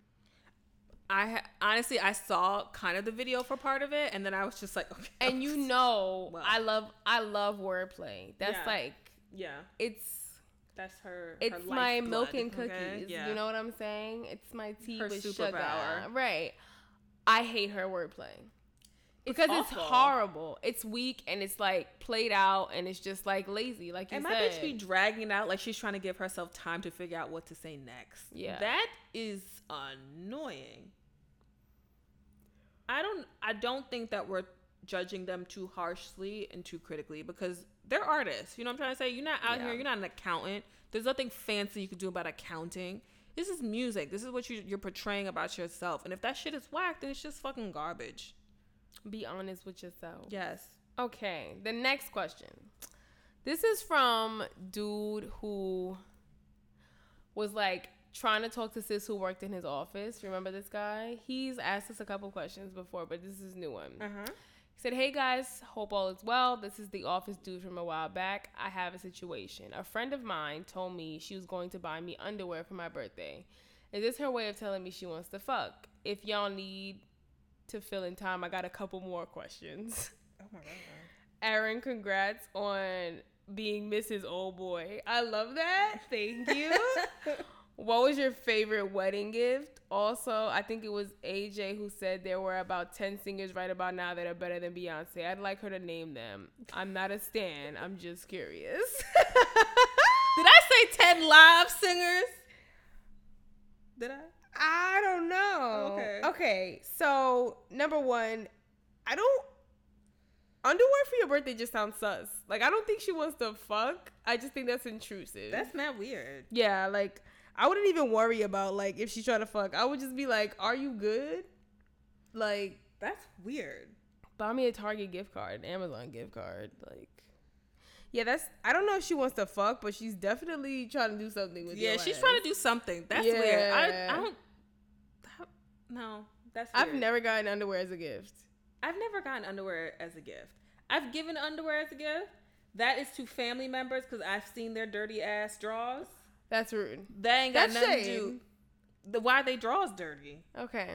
I honestly I saw kind of the video for part of it, and then I was just like, *laughs* okay. And you know Well. I love I love wordplay. That's Yeah. like yeah, it's that's her. it's her my lifeblood, milk and cookies. okay? Yeah. You know what I'm saying? It's my tea Her with superpower. sugar. Right. I hate her wordplay. It's Because it's, horrible. It's weak and it's like played out and it's just like lazy, like you And my said. bitch be dragging it out like she's trying to give herself time to figure out what to say next. Yeah. That is annoying. I don't I don't think that we're judging them too harshly and too critically because they're artists. You know what I'm trying to say? You're not out Yeah. here, you're not an accountant. There's nothing fancy you can do about accounting. This is music. This is what you, you're portraying about yourself. And if that shit is whack, then it's just fucking garbage. Be honest with yourself. Yes. Okay, the next question. This is from dude who was like trying to talk to sis who worked in his office. Remember this guy? He's asked us a couple questions before, but this is a new one. Uh-huh. He said, Hey guys, hope all is well. This is the office dude from a while back. I have a situation. A friend of mine told me she was going to buy me underwear for my birthday. Is this her way of telling me she wants to fuck? If y'all need to fill in time, I got a couple more questions. Oh my god. Aaron, congrats on being Mrs. Old Boy. I love that. Thank you. *laughs* what was your favorite wedding gift? Also, I think it was AJ who said there were about 10 singers right about now that are better than Beyonce. I'd like her to name them. I'm not a stan. I'm just curious. *laughs* Did I say 10 live singers? Did I? I don't know. Okay. Okay. So, number one, I don't. Underwear for your birthday just sounds sus. Like, I don't think she wants to fuck. I just think that's intrusive. That's not weird. Yeah, like I wouldn't even worry about like if she's trying to fuck. I would just be like, "Are you good?" Like, That's weird. buy me a Target gift card, Amazon gift card. Like, yeah, that's. I don't know if she wants to fuck, but she's definitely trying to do something with. Yeah, she's ass. trying to do something. That's weird. I, I don't. that- no, that's. Weird. I've never gotten underwear as a gift. I've never gotten underwear as a gift. I've given underwear as a gift. That is to family members because I've seen their dirty ass drawers. That's rude. They ain't got That's nothing to do. The why they draws dirty. Okay.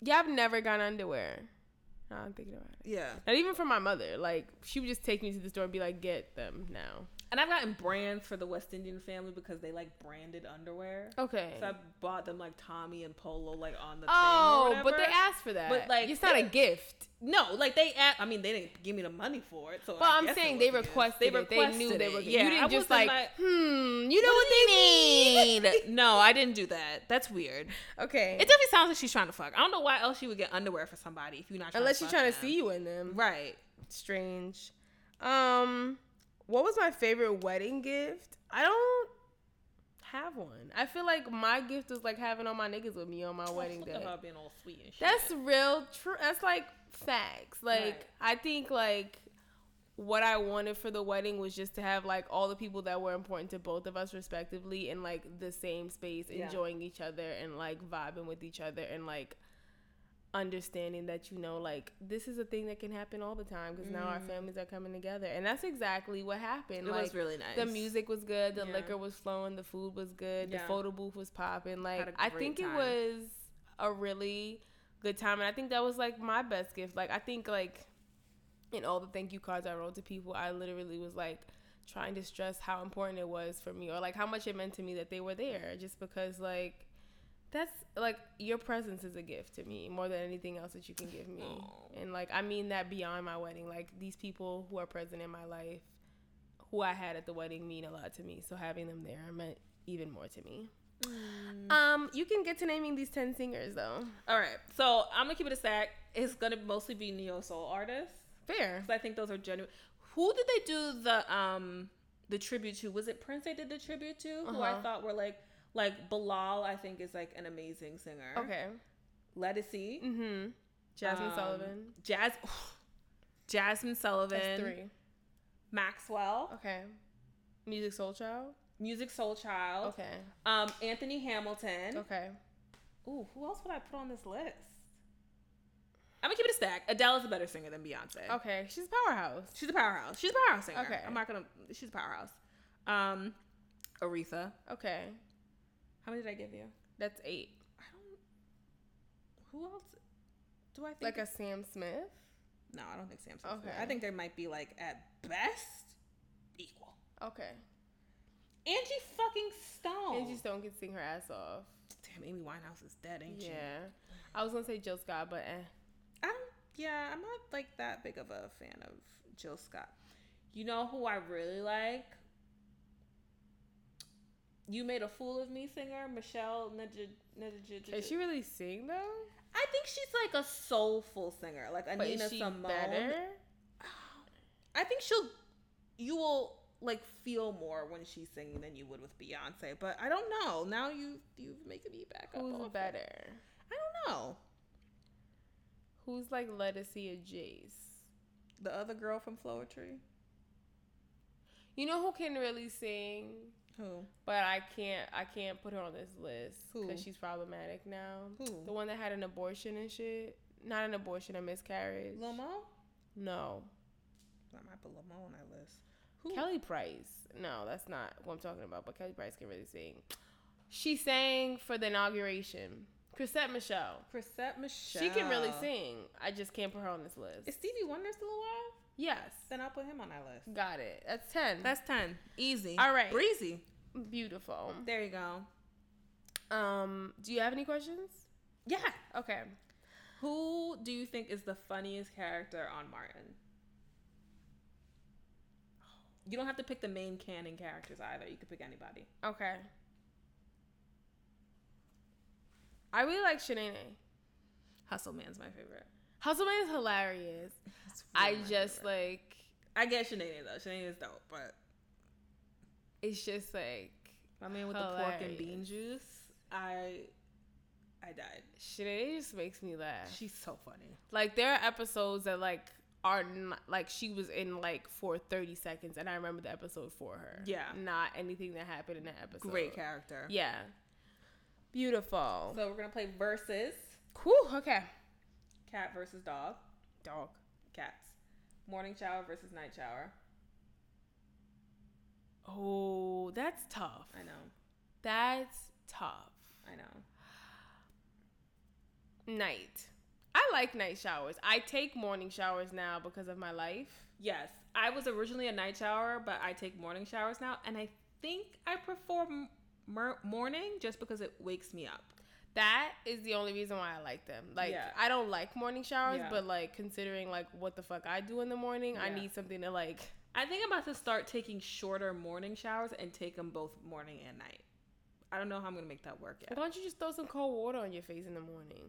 Yeah, I've never gotten underwear. Now I'm thinking about it. Yeah. Not even from my mother. Like she would just take me to the store and be like, "Get them now." And I've gotten brands for the West Indian family because they like branded underwear. Okay. So I bought them like Tommy and Polo like on the oh, but they asked for that. But, like, it's not a gift. No, like they. asked. I mean, they didn't give me the money for it. So But I I'm saying they requested, They it. They requested knew they it. were. Yeah, you didn't I just wasn't like, hmm. You know what, What they need. *laughs* no, I didn't do that. That's weird. okay. It definitely sounds like she's trying to fuck. I don't know why else she would get underwear for somebody if you're not. Trying Unless she's trying to see you in them. Right. Strange. Um, what was my favorite wedding gift? I don't have one. I feel like my gift was like having all my niggas with me on my wedding day. her being all sweet and shit. That's real true. That's like facts. Like Right. I think like what I wanted for the wedding was just to have like all the people that were important to both of us respectively in like the same space, Yeah. enjoying each other and like vibing with each other and like understanding that you know like this is a thing that can happen all the time because now our families are coming together and that's exactly what happened Mm. it like was really nice. the music was good the Yeah. liquor was flowing the food was good Yeah. the photo booth was popping like i think time. it was a really good time and i think that was like my best gift like i think like in all the thank you cards i wrote to people i literally was like trying to stress how important it was for me or like how much it meant to me that they were there just because like that's like your presence is a gift to me more than anything else that you can give me Aw. and like i mean that beyond my wedding like these people who are present in my life who i had at the wedding mean a lot to me so having them there meant even more to me Mm. um you can get to naming these 10 singers though All right, so I'm gonna keep it a stack. It's gonna mostly be neo soul artists fair because I think those are genuine. Who did they do the um the tribute to? Was it Prince they did the tribute to? Who I Uh-huh. thought were like like Bilal. I think is like an amazing singer. okay Ledisi. mm-hmm jasmine Um, sullivan Jazz. *sighs* Jazmine Sullivan. that's three Maxwell. okay music soul child Musiq Soulchild. okay Um, Anthony Hamilton. okay Ooh, who else would I put on this list? I'm gonna keep it a stack. Adele is a better singer than Beyonce. okay she's a powerhouse She's a powerhouse. She's a powerhouse singer. Okay. I'm not gonna. She's a powerhouse. Um, Aretha. okay How many did I give you? that's eight I don't. Who else? Do I think? like a sam smith no, I don't think Sam. Smith. Okay. I think there might be like at best equal. okay Angie fucking Stone. Angie Stone can sing her ass off. Damn, Amy Winehouse is dead, ain't she? Yeah. I was gonna say Jill Scott, but eh. I don't. Yeah, I'm not like that big of a fan of Jill Scott. You know who I really like? You made a fool of me singer Michelle. Can she really sing though? I think she's like a soulful singer, like But Anina is she Simone. better? I think she'll. You will like feel more when she's singing than you would with Beyonce, but I don't know. Now you you've making me back up. Who's it. better? I don't know. Who's like Ledisi or Jace? The other girl from Floetry. You know who can really sing, Who? but I can't. I can't put her on this list because she's problematic now. Who? The one that had an abortion and shit. Not an abortion, a miscarriage. Lil Mo? No. I might put Lil Mo on that list. Who? Kelly Price. No, that's not what I'm talking about. But Kelly Price can really sing. She sang for the inauguration. Chrisette Michele. Chrisette Michele. She can really sing. I just can't put her on this list. Is Stevie Wonder still alive? Yes. Then I'll put him on that list. Got it. That's 10. That's 10. Easy. All right. Breezy. beautiful. There you go. Um, do you have any questions? Yeah. Okay. Who do you think is the funniest character on Martin? You don't have to pick the main canon characters either. You could pick anybody. Okay. I really like Shanae. Hustle Man's my favorite. Hustleman is hilarious. I just favorite. like I get Shanae though. Shanae is dope, but it's just like I mean with the pork and bean juice, I I died. Shanae just makes me laugh. She's so funny. Like there are episodes that like are not, like she was in like for 30 seconds and I remember the episode for her. Yeah. Not anything that happened in that episode. Great character. Yeah. Beautiful. So we're gonna play versus cool. Okay. Cat versus dog. Dog. Cats. Morning shower versus night shower. Oh, that's tough. I know. That's tough. I know. Night. I like night showers. I take morning showers now because of my life. Yes, I was originally a night shower, but I take morning showers now, and I think I prefer m- morning just because it wakes me up. That is the only reason why I like them. Like Yeah. I don't like morning showers, Yeah. but like considering like what the fuck I do in the morning, I need something to like. I think I'm about to start taking shorter morning showers and take them both morning and night. I don't know how I'm gonna make that work Why don't you just throw some cold water on your face in the morning?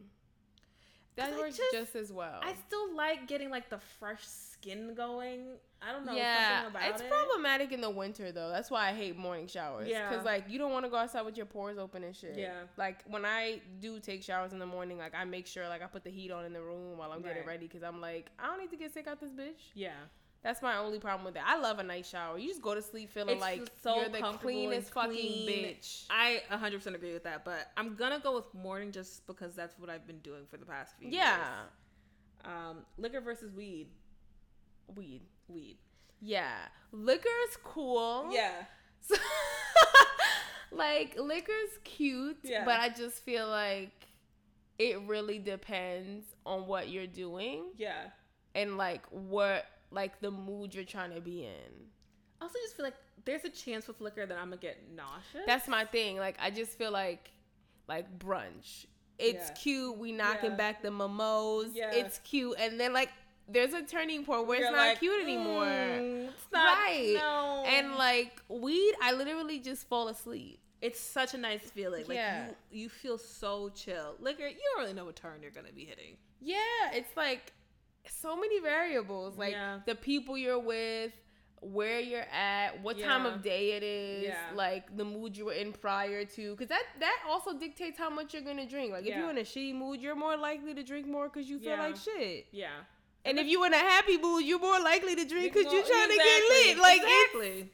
That works just- just, as well. I still like getting like the fresh skin going. I don't know. yeah, it's it. problematic in the winter though. That's why I hate morning showers. Yeah. because like you don't want to go outside with your pores open and shit. Yeah. like when I do take showers in the morning, like I make sure like I put the heat on in the room while I'm getting ready because I'm like I don't need to get sick out this bitch. Yeah. That's my only problem with it. I love a night shower. You just go to sleep feeling It's like so you're the cleanest fucking clean. bitch. I 100% agree with that, but I'm gonna go with morning just because that's what I've been doing for the past few Yeah, years. Um, liquor versus weed. weed. Weed. Yeah, Liquor is cool. Yeah. So, *laughs* like liquor's cute, Yeah. but I just feel like it really depends on what you're doing Yeah. and like what like the mood you're trying to be in. I also just feel like there's a chance with liquor that I'm gonna get nauseous. That's my thing. Like I just feel like like brunch. It's Yeah. cute. We knocking Yeah. back the momos. Yeah. It's cute. And then like there's a turning point where You're it's not like, cute anymore. "Mm, it's not right. No. And like weed, I literally just fall asleep. it's such a nice feeling. Like Yeah. you, you feel so chill. Liquor, you don't really know what turn you're gonna be hitting. Yeah, it's like so many variables. Like Yeah. the people you're with, where you're at, what time of day it is, Yeah. like the mood you were in prior to. Because that that also dictates how much you're gonna drink. Like if you're in a shitty mood, you're more likely to drink more because you feel Yeah. like shit. Yeah. And if you're in a happy mood, you're more likely to drink because you're trying to get exactly, lit. Like exactly.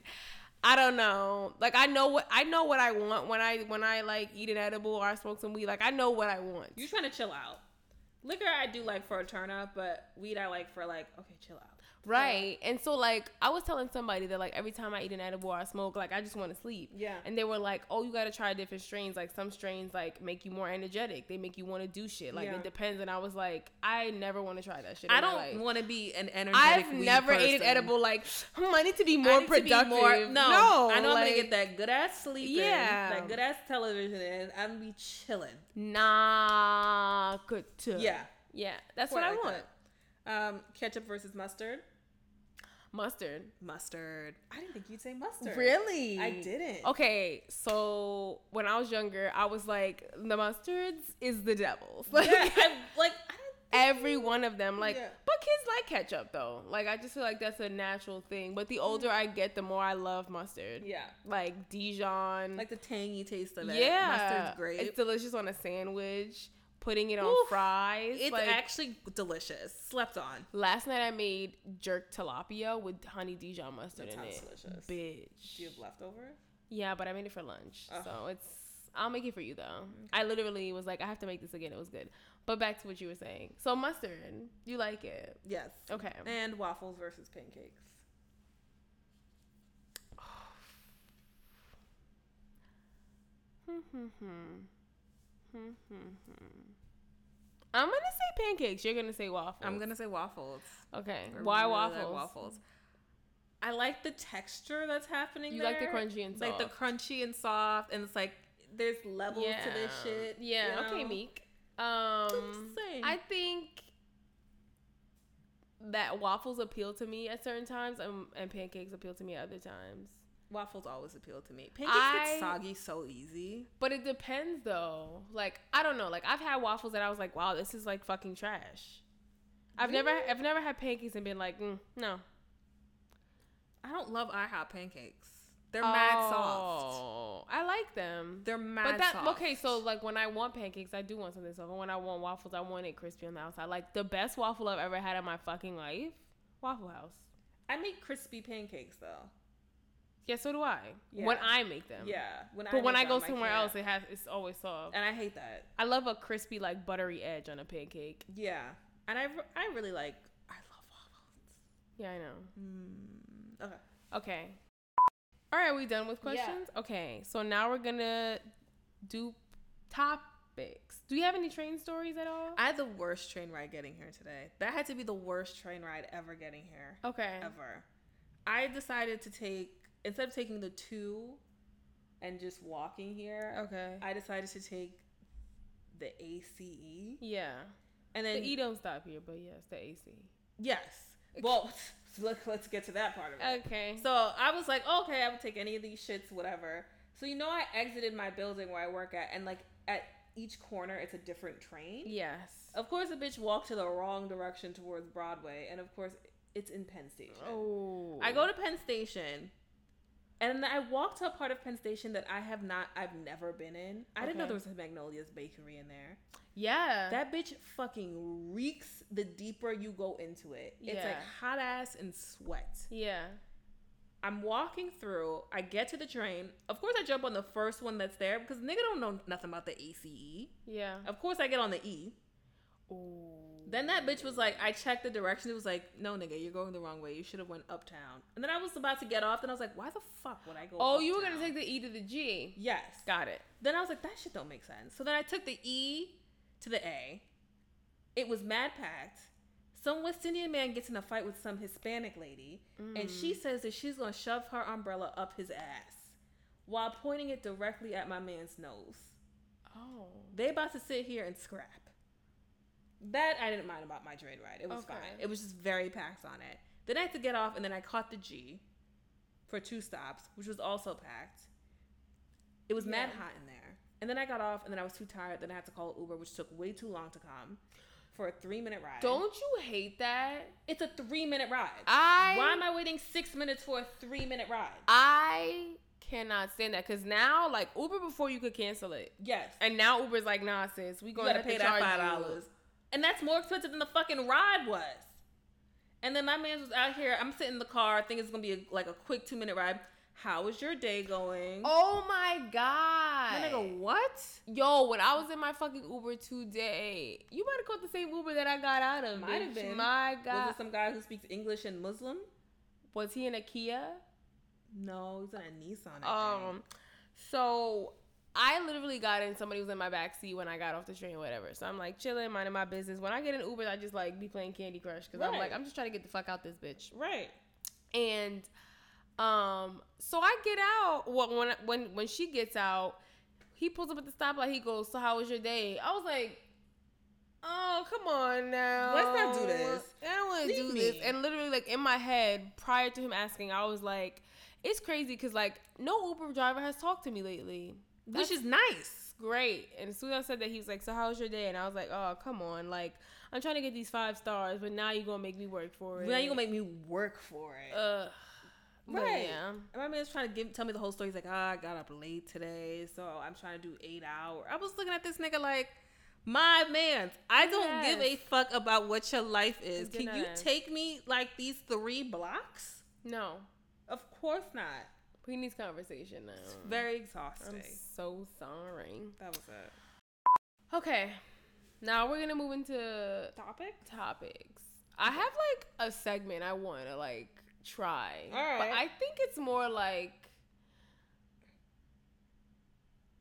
I don't know. Like I know what I know what I want when I when I like eat an edible or I smoke some weed. Like I know what I want. You're trying to chill out. Liquor, I do like for a turn up, but weed, I like for like, okay, chill out. Right. And so like I was telling somebody that like every time I eat an edible or I smoke, like I just want to sleep. Yeah. And they were like, "Oh, you got to try different strains. Like some strains like make you more energetic. They make you want to do shit. Like Yeah. it depends." And I was like, "I never want to try that shit." I don't want to be an energetic. I've never ate an edible like hmm, I need to be more to be productive. more- no, no, I know I'm gonna get that good ass sleep. Yeah. that good ass television, in, I'm gonna be chilling. Nah, good too. Yeah, yeah, that's Quite what I like want. that. Um, ketchup versus mustard. Mustard. Mustard. I didn't think you'd say mustard. Really? I didn't. Okay, so when I was younger, I was like, the mustards is the devil's. *laughs* Like, Yeah, I, like every one of them. Like, Yeah. but kids like ketchup though. Like, I just feel like that's a natural thing. But the older I get, the more I love mustard. Yeah, Like Dijon. like the tangy taste of it. yeah, mustard's great. It's delicious on a sandwich. Putting it on Oof. fries. It's like, actually delicious. Slept on. Last night I made jerk tilapia with honey Dijon mustard in it. delicious. Bitch. Do you have leftover? Yeah, but I made it for lunch. So it's I'll make it for you though. I literally was like, I have to make this again. It was good. But back to what you were saying. So mustard, you like it. Yes. Okay. And waffles versus pancakes. *sighs* Hmm, hmm, hmm. I'm gonna say pancakes. You're gonna say waffles. I'm gonna say waffles. Okay. I Why really like waffles? waffles. I like the texture that's happening. You like the there. crunchy and soft. Like the crunchy and soft, and it's like there's levels to this shit. Yeah. you Okay. Meek. Um, saying. I think that waffles appeal to me at certain times, and, and pancakes appeal to me at other times. Waffles always appeal to me. Pancakes I- get soggy so easy. But it depends though. Like I don't know. Like I've had waffles that I was like, wow, this is like fucking trash. I've never I've never had pancakes and been like, mm, no. I don't love IHOP pancakes. They're mad soft. Oh, I like them. They're mad But that soft. okay, so like when I want pancakes, I do want something soft. And when I want waffles, I want it crispy on the outside. Like the best waffle I've ever had in my fucking life, Waffle House. I make crispy pancakes though. Yeah, so do I. When I make them. Yeah. When But when I go somewhere else, it has it's always soft. and I hate that. I love a crispy like buttery edge on a pancake. Yeah. And I, I really like. I love waffles. Yeah, I know. Mm, okay. Okay. All right, we done with Yeah. questions? Okay. So now we're going to do top topics. Do you have any train stories at all? I had the worst train ride getting here today. That had to be the worst train ride ever getting here. Okay. Ever. I decided to take instead of taking the two and just walking here. Okay. I decided to take the ACE. Yeah. And then The E don't stop here, but yes, the AC. yes. Well, *laughs* let's let's get to that part of it. Okay. So I was like, okay, I would take any of these shits, whatever. So you know, I exited my building where I work at, and like at each corner, it's a different train. yes. Of course, the bitch walked to the wrong direction towards Broadway, and of course, it's in Penn Station. Oh. I go to Penn Station, and I walk to a part of Penn Station that I have not, I've never been in. I didn't know there was a Magnolia's Bakery in there. Yeah. That bitch fucking reeks the deeper you go into it. It's Yeah. like hot ass and sweat. yeah. I'm walking through. I get to the train. Of course, I jump on the first one that's there because nigga don't know nothing about the ACE. Yeah. Of course, I get on the E. Oh. Then that bitch was like, I checked the direction. It was like, no, nigga, you're going the wrong way. You should have went uptown. And then I was about to get off. Then I was like, why the fuck would I go? Oh, you were gonna take the E to the G. Yes. Got it. Then I was like, that shit don't make sense. So then I took the E to the A. It was mad packed. Some West Indian man gets in a fight with some Hispanic lady, and she Mm. says that she's gonna shove her umbrella up his ass while pointing it directly at my man's nose. Oh. They about to sit here and scrap. That I didn't mind about my train ride. It was Okay. fine. It was just very packed on it. Then I had to get off, and then I caught the G for two stops, which was also packed. It was mad hot in there. And then I got off, and then I was too tired. Then I had to call Uber, which took way too long to come for a three minute ride. Don't you hate that? It's a three minute ride. I Why am I waiting six minutes for a three minute ride? I cannot stand that because now, like Uber, before you could cancel it, Yes. and now Uber's like, nah, sis, we you gonna gotta pay to that five dollars, and that's more expensive than the fucking ride was. And then my man was out here. I'm sitting in the car, thinking it's gonna be a, like a quick two minute ride. How is your day going? Oh my god! My nigga, what? Yo, when I was in my fucking Uber today, you might have caught the same Uber that I got out of. Might have been. My god. Was it some guy who speaks English and Muslim? was he in a Kia? No, he's in a Nissan. I think. Um, so I literally got in. Somebody was in my back seat when I got off the train, or whatever. So I'm like chilling, minding my business. When I get in Uber, I just like be playing Candy Crush because I'm like I'm just trying to get the fuck out this bitch. right. And um, so I get out. Well, when when when she gets out, he pulls up at the stoplight. He goes, "So how was your day?" I was like. Oh come on now! Let's not do this. I don't want to do me. this. And literally, like in my head, prior to him asking, I was like, "It's crazy because like no Uber driver has talked to me lately, Which is nice. great." And as soon as I said that, he was like, "So how was your day?" And I was like, "Oh come on! Like I'm trying to get these five stars, but now you're gonna make me work for it." Now you're gonna make me work for it. But Right. yeah. And my man's trying to give tell me the whole story. He's like, ah, I got up late today, so I'm trying to do eight hours. I was looking at this nigga like, my man, I don't give a fuck about what your life is. Can you take me like these three blocks? No. Of course not. We need conversation now. It's very exhausting. I'm so sorry. that was it. Okay. Now we're gonna move into Topic? topics. I have like a segment I want to like try, but Alright. I think it's more like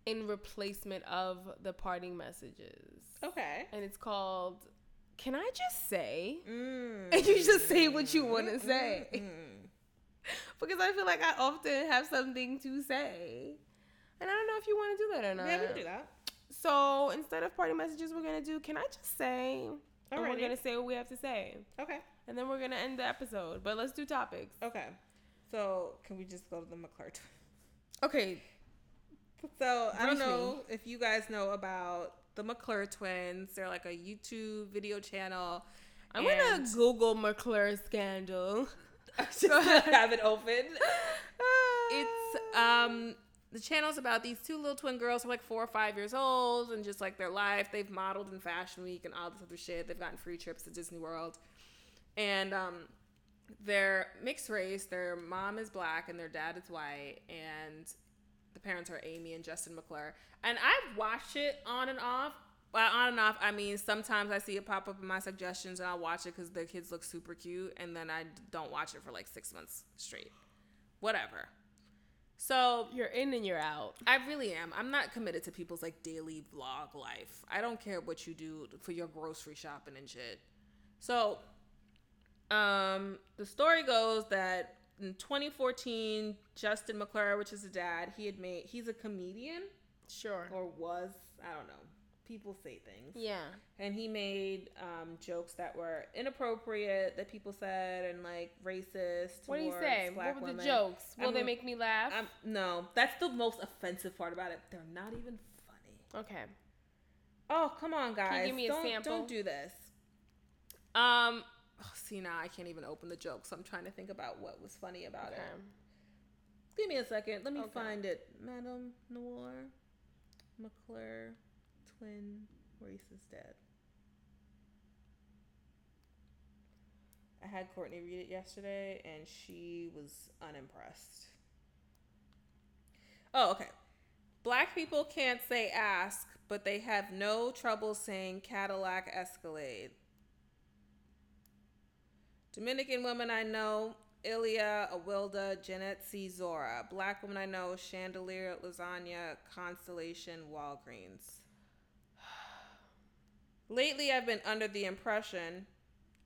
in replacement of the parting messages, Okay. and it's called "Can I just say?" Mm. *laughs* And you just say what you want to say. Mm. *laughs* because I feel like I often have something to say, and I don't know if you want to do that or not. Yeah, we can do that. So instead of party messages, we're gonna do. Can I just say? And we're gonna say what we have to say, Okay. and then we're gonna end the episode. But let's do topics. Okay. So can we just go to the McClure twins? Okay. So I don't Brief me. know if you guys know about the McClure twins. They're like a YouTube video channel. I'm gonna Google McClure scandal. *laughs* *laughs* just have it open. It's um the channel's about these two little twin girls who are like four or five years old and just like their life. They've modeled in Fashion Week and all this other shit. They've gotten free trips to Disney World. And um they're mixed race. Their mom is black and their dad is white and the parents are Amy and Justin McClure. And I've watched it on and off. Well, on and off, I mean, sometimes I see it pop up in my suggestions and I'll watch it because the kids look super cute. And then I don't watch it for like six months straight. Whatever. So You're in and you're out. I really am. I'm not committed to people's like daily vlog life. I don't care what you do for your grocery shopping and shit. So, um, the story goes that in 2014, Justin McClure, which is a dad, he had made. He's a comedian Sure. or was. I don't know. People say things. Yeah. and he made um, jokes that were inappropriate that people said and like racist. What do you say? What were the women. jokes? Will I'm they make me laugh? Um, no, that's the most offensive part about it. They're not even funny. okay. Oh, come on, guys! give me a don't, sample? Don't do this. Um, oh, see now I can't even open the joke, So I'm trying to think about what was funny about Okay. it. Give me a second. Let me Okay. find it. Madame Noir, McClure, twin, is dead. I had Courtney read it yesterday, and she was unimpressed. Oh, okay. Black people can't say ask, but they have no trouble saying Cadillac Escalade. Dominican woman I know, Ilya, Awilda, Jeanette C. Zora. Black woman I know, Chandelier, Lasagna, Constellation, Walgreens. Lately, I've been under the impression.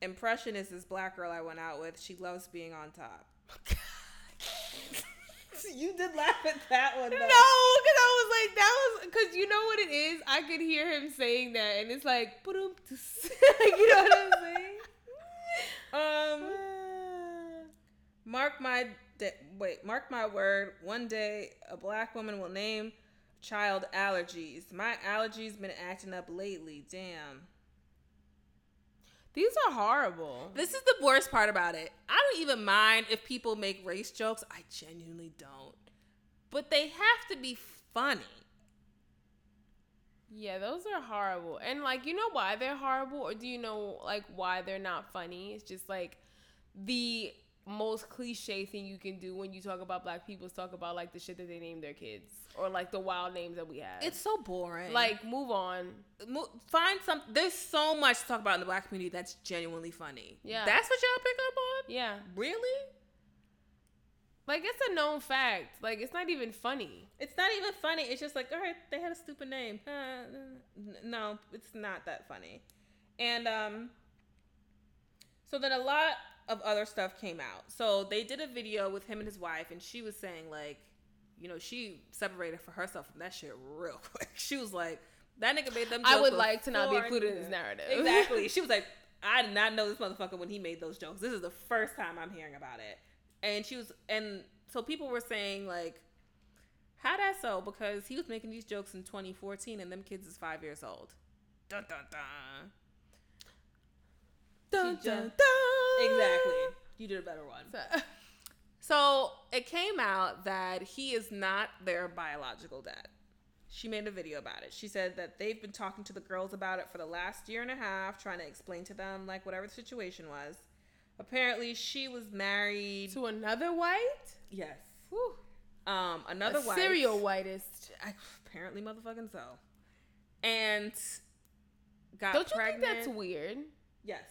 Impression is this black girl I went out with. She loves being on top. *laughs* you did laugh at that one, Though. No, because I was like, that was because you know what it is. I could hear him saying that, and it's like, *laughs* you know what I'm saying? *laughs* Um, *sighs* mark my da- wait. Mark my word. One day, a black woman will name child allergies. My allergies been acting up lately. Damn. These are horrible. This is the worst part about it. I don't even mind if people make race jokes. I genuinely don't. But they have to be funny. Yeah, those are horrible. And like, you know why they're horrible, or do you know like why they're not funny? It's just like the most cliche thing you can do when you talk about black people is talk about like the shit that they name their kids or like the wild names that we have. It's so boring. like move on. Mo- find some. There's so much to talk about in the black community that's genuinely funny. Yeah. That's what y'all pick up on. Yeah, Really? like it's a known fact. Like it's not even funny. It's not even funny. It's just like, all right, they had a stupid name. *laughs* Uh, no, it's not that funny. And um, so then a lot of other stuff came out. So they did a video with him and his wife, and she was saying like, you know, she separated for herself from that shit real *laughs* quick. She was like, that nigga made them. I would like to not be included in this narrative. Exactly. *laughs* She was like, I did not know this motherfucker when he made those jokes. This is the first time I'm hearing about it. And she was, and so people were saying like, how that so? Because he was making these jokes in 2014, and them kids is five years old. Dun dun dun. Dun, dun, dun. Exactly. You did a better one. So- *laughs* So it came out that he is not their biological dad. She made a video about it. She said that they've been talking to the girls about it for the last year and a half, trying to explain to them like whatever the situation was. Apparently, she was married. to another white. Yes. Whew. Um, another A white. serial whitest. Apparently, motherfucking so. And got Don't you think that's weird? Yes.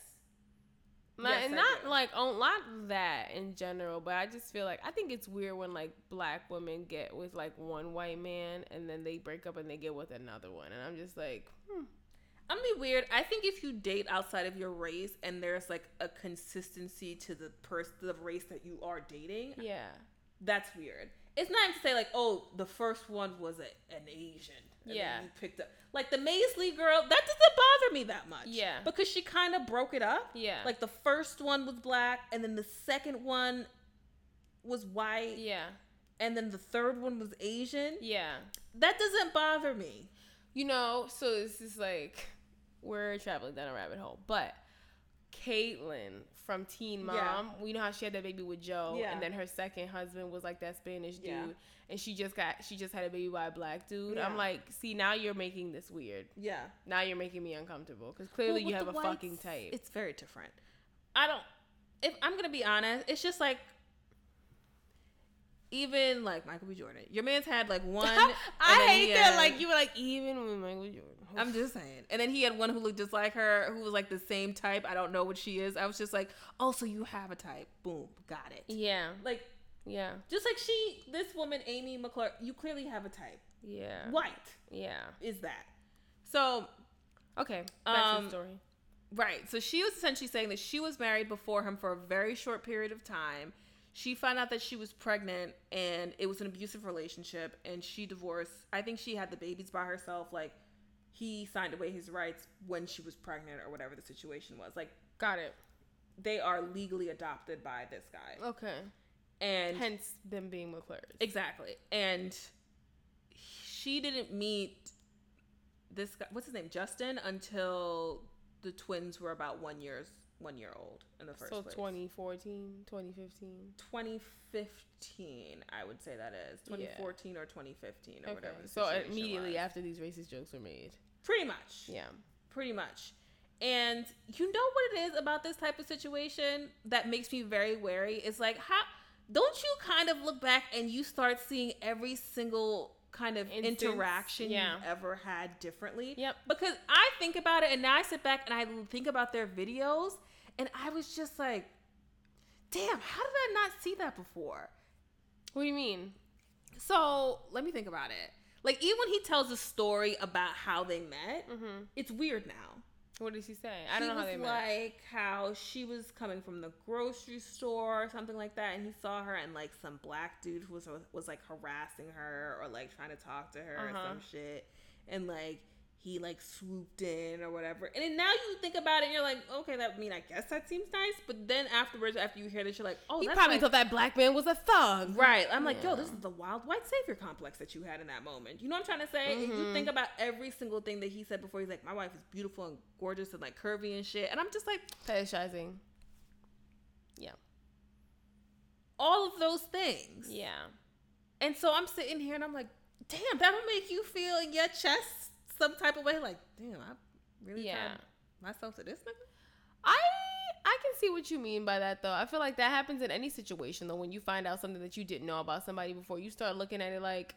Not, Yes, not like on not that in general, but I just feel like I think it's weird when like black women get with like one white man and then they break up and they get with another one, and I'm just like, hmm. I'm be weird. I think if you date outside of your race and there's like a consistency to the person, the race that you are dating, yeah, that's weird. It's not to say like, oh, the first one was a, an Asian. And Yeah. you picked up like the Maisley girl. That doesn't bother me that much. Yeah. Because she kind of broke it up. yeah, Like the first one was black, and then the second one was white, yeah, and then the third one was Asian. yeah. That doesn't bother me. You know, so this is like we're traveling down a rabbit hole, but Caitlyn from Teen Mom, Yeah. we know how she had that baby with Joe, Yeah. and then her second husband was like that Spanish dude, Yeah. and she just got she just had a baby by a black dude. Yeah. I'm like, see, now you're making this weird. Yeah. Now you're making me uncomfortable because clearly Well, you have a whites, fucking type. It's very different. I don't. If I'm gonna be honest, it's just like even like Michael B. Jordan. Your man's had like one. *laughs* I hate that. had- Like you were like even with Michael Jordan. I'm just saying. And then he had one who looked just like her, who was like the same type. I don't know what she is. I was just like, oh, so you have a type. Boom, got it. yeah. Like Yeah. Just like she, this woman, Ami McClure, you clearly have a type. Yeah. White Yeah. is that. So, Okay. Back to Um, the story. right. So she was essentially saying that she was married before him for a very short period of time. She found out that she was pregnant and it was an abusive relationship and she divorced. I think she had the babies by herself. Like, he signed away his rights when she was pregnant or whatever the situation was. Like, Got it. they are legally adopted by this guy. Okay. And Hence them being McClures. Exactly. And she didn't meet this guy what's his name? Justin until the twins were about one years one year old in the first So place. 2014, 2015. 2015, I would say that is. Yeah. 2014 or 2015 or Okay. whatever. So uh, immediately was. after these racist jokes were made. Pretty much. Yeah. Pretty much. And you know what it is about this type of situation that makes me very wary? It's like how don't you kind of look back and you start seeing every single kind of Instance, interaction yeah. you've ever had differently? Yep. Because I think about it and now I sit back and I think about their videos and I was just like, damn, how did I not see that before? What do you mean? So let me think about it. Like even when he tells a story about how they met, Mm-hmm. it's weird now. What did he say? I don't know how they met. like how she was coming from the grocery store or something like that, and he saw her and like some black dude was was like harassing her or like trying to talk to her or Uh-huh. some shit, and like he like swooped in or whatever. And then now you think about it, and you're like, okay, that I mean I guess that seems nice, but then afterwards, after you hear this, you're like, oh, he that's probably like- thought that black man was a thug. Right. I'm like, yo, this is the wild white savior complex that you had in that moment. You know what I'm trying to say? And you mm-hmm. think about every single thing that he said before. He's like, my wife is beautiful and gorgeous and like curvy and shit. And I'm just like, Fetishizing. Yeah. all of those things. Yeah. And so I'm sitting here and I'm like, damn, that'll make you feel in your chest some type of way. Like, damn, I really Yeah. tied myself to this nigga. I I can see what you mean by that though. I feel like that happens in any situation though. When you find out something that you didn't know about somebody before, you start looking at it like,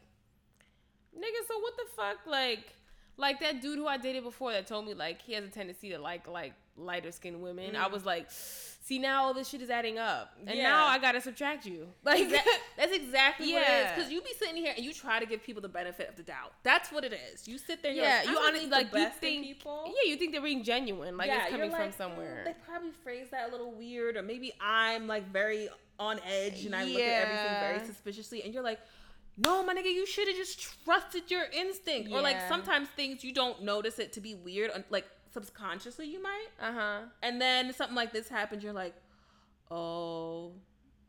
nigga, so what the fuck? Like, like that dude who I dated before that told me like he has a tendency to like like lighter skinned women. I Mm. was like, see now all this shit is adding up, and Yeah. now I gotta subtract you. Like, Exa- *laughs* that's exactly what it is. Yeah. Because you be sitting here and you try to give people the benefit of the doubt. That's what it is. You sit there and you're yeah, like, you honestly like you think people. yeah, you think they're being genuine, like it's you're coming from like, "Mm, somewhere. They probably phrase that a little weird, or maybe I'm like very on edge and I look at everything very suspiciously, and you're like, no, my nigga, you should have just trusted your instinct. Or like sometimes things you don't notice it to be weird, like subconsciously you might, Uh huh. and then something like this happens, you're like, oh,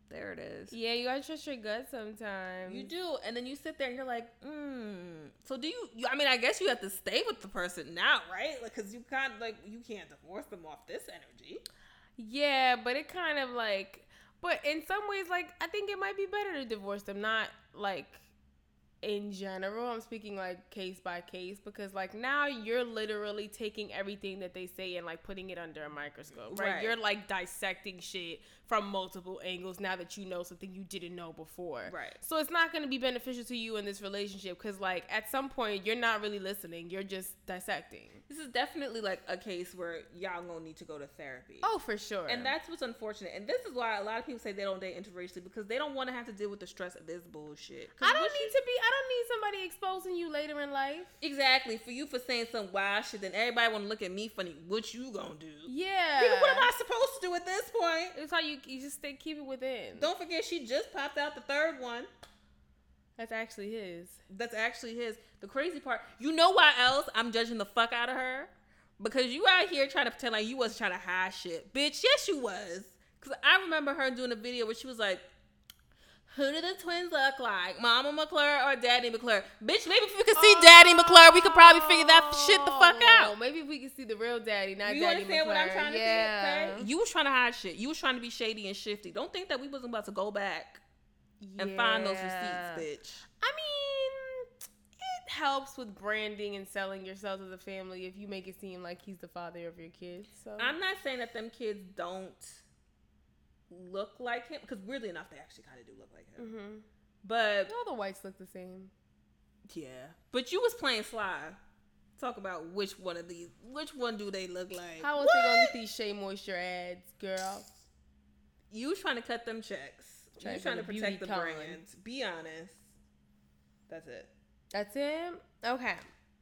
there it is. Yeah, you gotta trust your gut sometimes. You do, and then you sit there and you're like, mm. So do you, you? I mean, I guess you have to stay with the person now, right? Like, cause you can't, like, you can't divorce them off this energy. Yeah, but it kind of like, but in some ways, like I think it might be better to divorce them, not like in general. I'm speaking like case by case because like now you're literally taking everything that they say and like putting it under a microscope, right? Right. You're like dissecting shit from multiple angles now that you know something you didn't know before. Right. So it's not going to be beneficial to you in this relationship because like at some point you're not really listening. You're just dissecting. This is definitely like a case where y'all gonna need to go to therapy. Oh, for sure. And that's what's unfortunate. And this is why a lot of people say they don't date interracially because they don't want to have to deal with the stress of this bullshit. I don't need to be. I don't need somebody exposing you later in life. exactly for you for saying some wild shit. Then everybody want to look at me funny. What you gonna do? Yeah. Nigga, what am I supposed to do at this point? It's how you you just stay keep it within. Don't forget, she just popped out the third one. That's actually his. That's actually his. The crazy part, you know why else I'm judging the fuck out of her? Because you out here trying to pretend like you wasn't trying to hide shit. Bitch, yes you was. Cause I remember her doing a video where she was like, who do the twins look like? Mama McClure or Daddy McClure? Bitch, maybe if we could see Daddy oh. McClure, we could probably figure that shit the fuck Oh, out. Maybe if we could see the real daddy, not You daddy understand what I'm trying to yeah. say? You was trying to hide shit. You was trying to be shady and shifty. Don't think that we wasn't about to go back and find those receipts, bitch. I mean, it helps with branding and selling yourself as a family if you make it seem like he's the father of your kids. So I'm not saying that them kids don't look like him because weirdly enough they actually kind of do look like him. hmm But all the whites look the same. yeah, but you was playing sly. Talk about which one of these, which one do they look like? How was they gonna get these Shea Moisture ads, girl? You trying to cut them checks, You're trying to protect the brand. Be honest. That's it. That's it. Okay.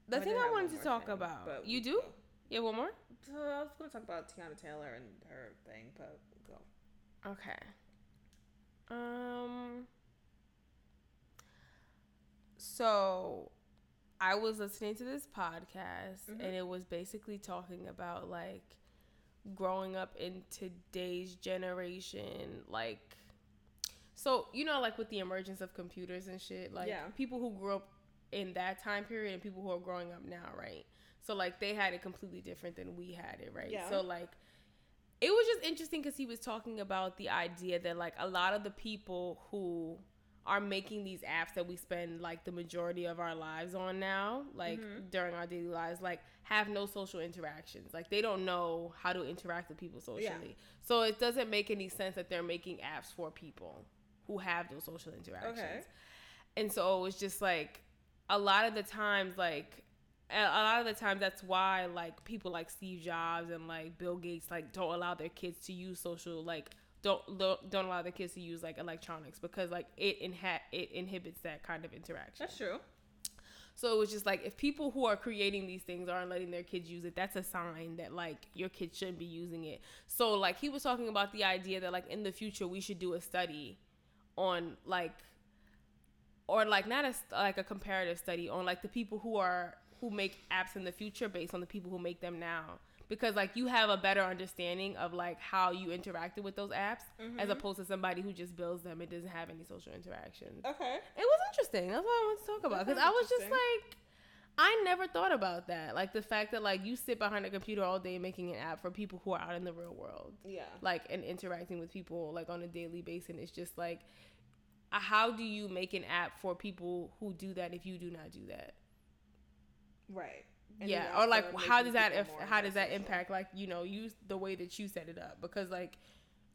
The I thing I wanted to talk thing, about. You do? Go. Yeah, one more. I was going to talk about Teyana Taylor and her thing, but. Okay. Um. So, I was listening to this podcast, mm-hmm. and it was basically talking about like growing up in today's generation, like. So you know, like with the emergence of computers and shit, like yeah. people who grew up in that time period and people who are growing up now, right? So like they had it completely different than we had it, right? Yeah. So like it was just interesting because he was talking about the idea that like a lot of the people who are making these apps that we spend like the majority of our lives on now, like mm-hmm. during our daily lives, like have no social interactions. Like they don't know how to interact with people socially. Yeah. So it doesn't make any sense that they're making apps for people who have those social interactions. Okay. And so it was just like a lot of the times like a lot of the times that's why like people like Steve Jobs and like Bill Gates like don't allow their kids to use social like don't don't allow their kids to use like electronics because like it inha- it inhibits that kind of interaction. That's true. So it was just like if people who are creating these things aren't letting their kids use it, that's a sign that like your kids shouldn't be using it. So like he was talking about the idea that like in the future we should do a study on like or like not a like a comparative study on like the people who are who make apps in the future based on the people who make them now because like you have a better understanding of like how you interacted with those apps mm-hmm. as opposed to somebody who just builds them and doesn't have any social interactions. Okay. It was interesting. That's what I want to talk about because I was just like I never thought about that. Like the fact that like you sit behind a computer all day making an app for people who are out in the real world. Yeah. Like and interacting with people like on a daily basis and it's just like how do you make an app for people who do that if you do not do that? Right. And yeah, or like how does that if, how does that impact like you know use the way that you set it up? Because like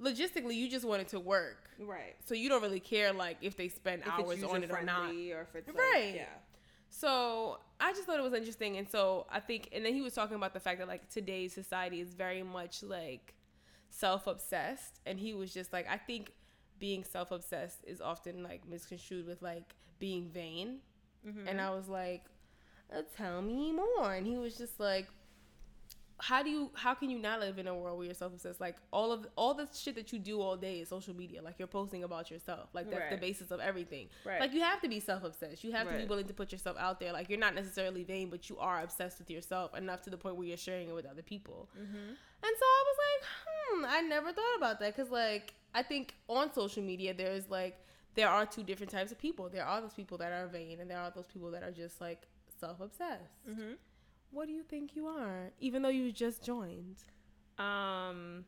logistically you just want it to work. Right. So you don't really care like if they spend if hours on it or not. or if it's right. like, yeah. So I just thought it was interesting and so I think and then he was talking about the fact that like today's society is very much like self-obsessed and he was just like I think being self-obsessed is often like misconstrued with like being vain. Mm-hmm. and I was like tell me more. And he was just like how do you how can you not live in a world where you're self-obsessed? Like all of all the shit that you do all day is social media. Like you're posting about yourself. Like that's right. the basis of everything. Right. like you have to be self-obsessed. You have right. to be willing to put yourself out there. Like you're not necessarily vain but you are obsessed with yourself enough to the point where you're sharing it with other people. Mm-hmm. and so i was like hmm i never thought about that. Because like i think on social media there's like there are two different types of people. There are those people that are vain and there are those people that are just like self-obsessed. Mm-hmm. What do you think you are? Even though you just joined. Um,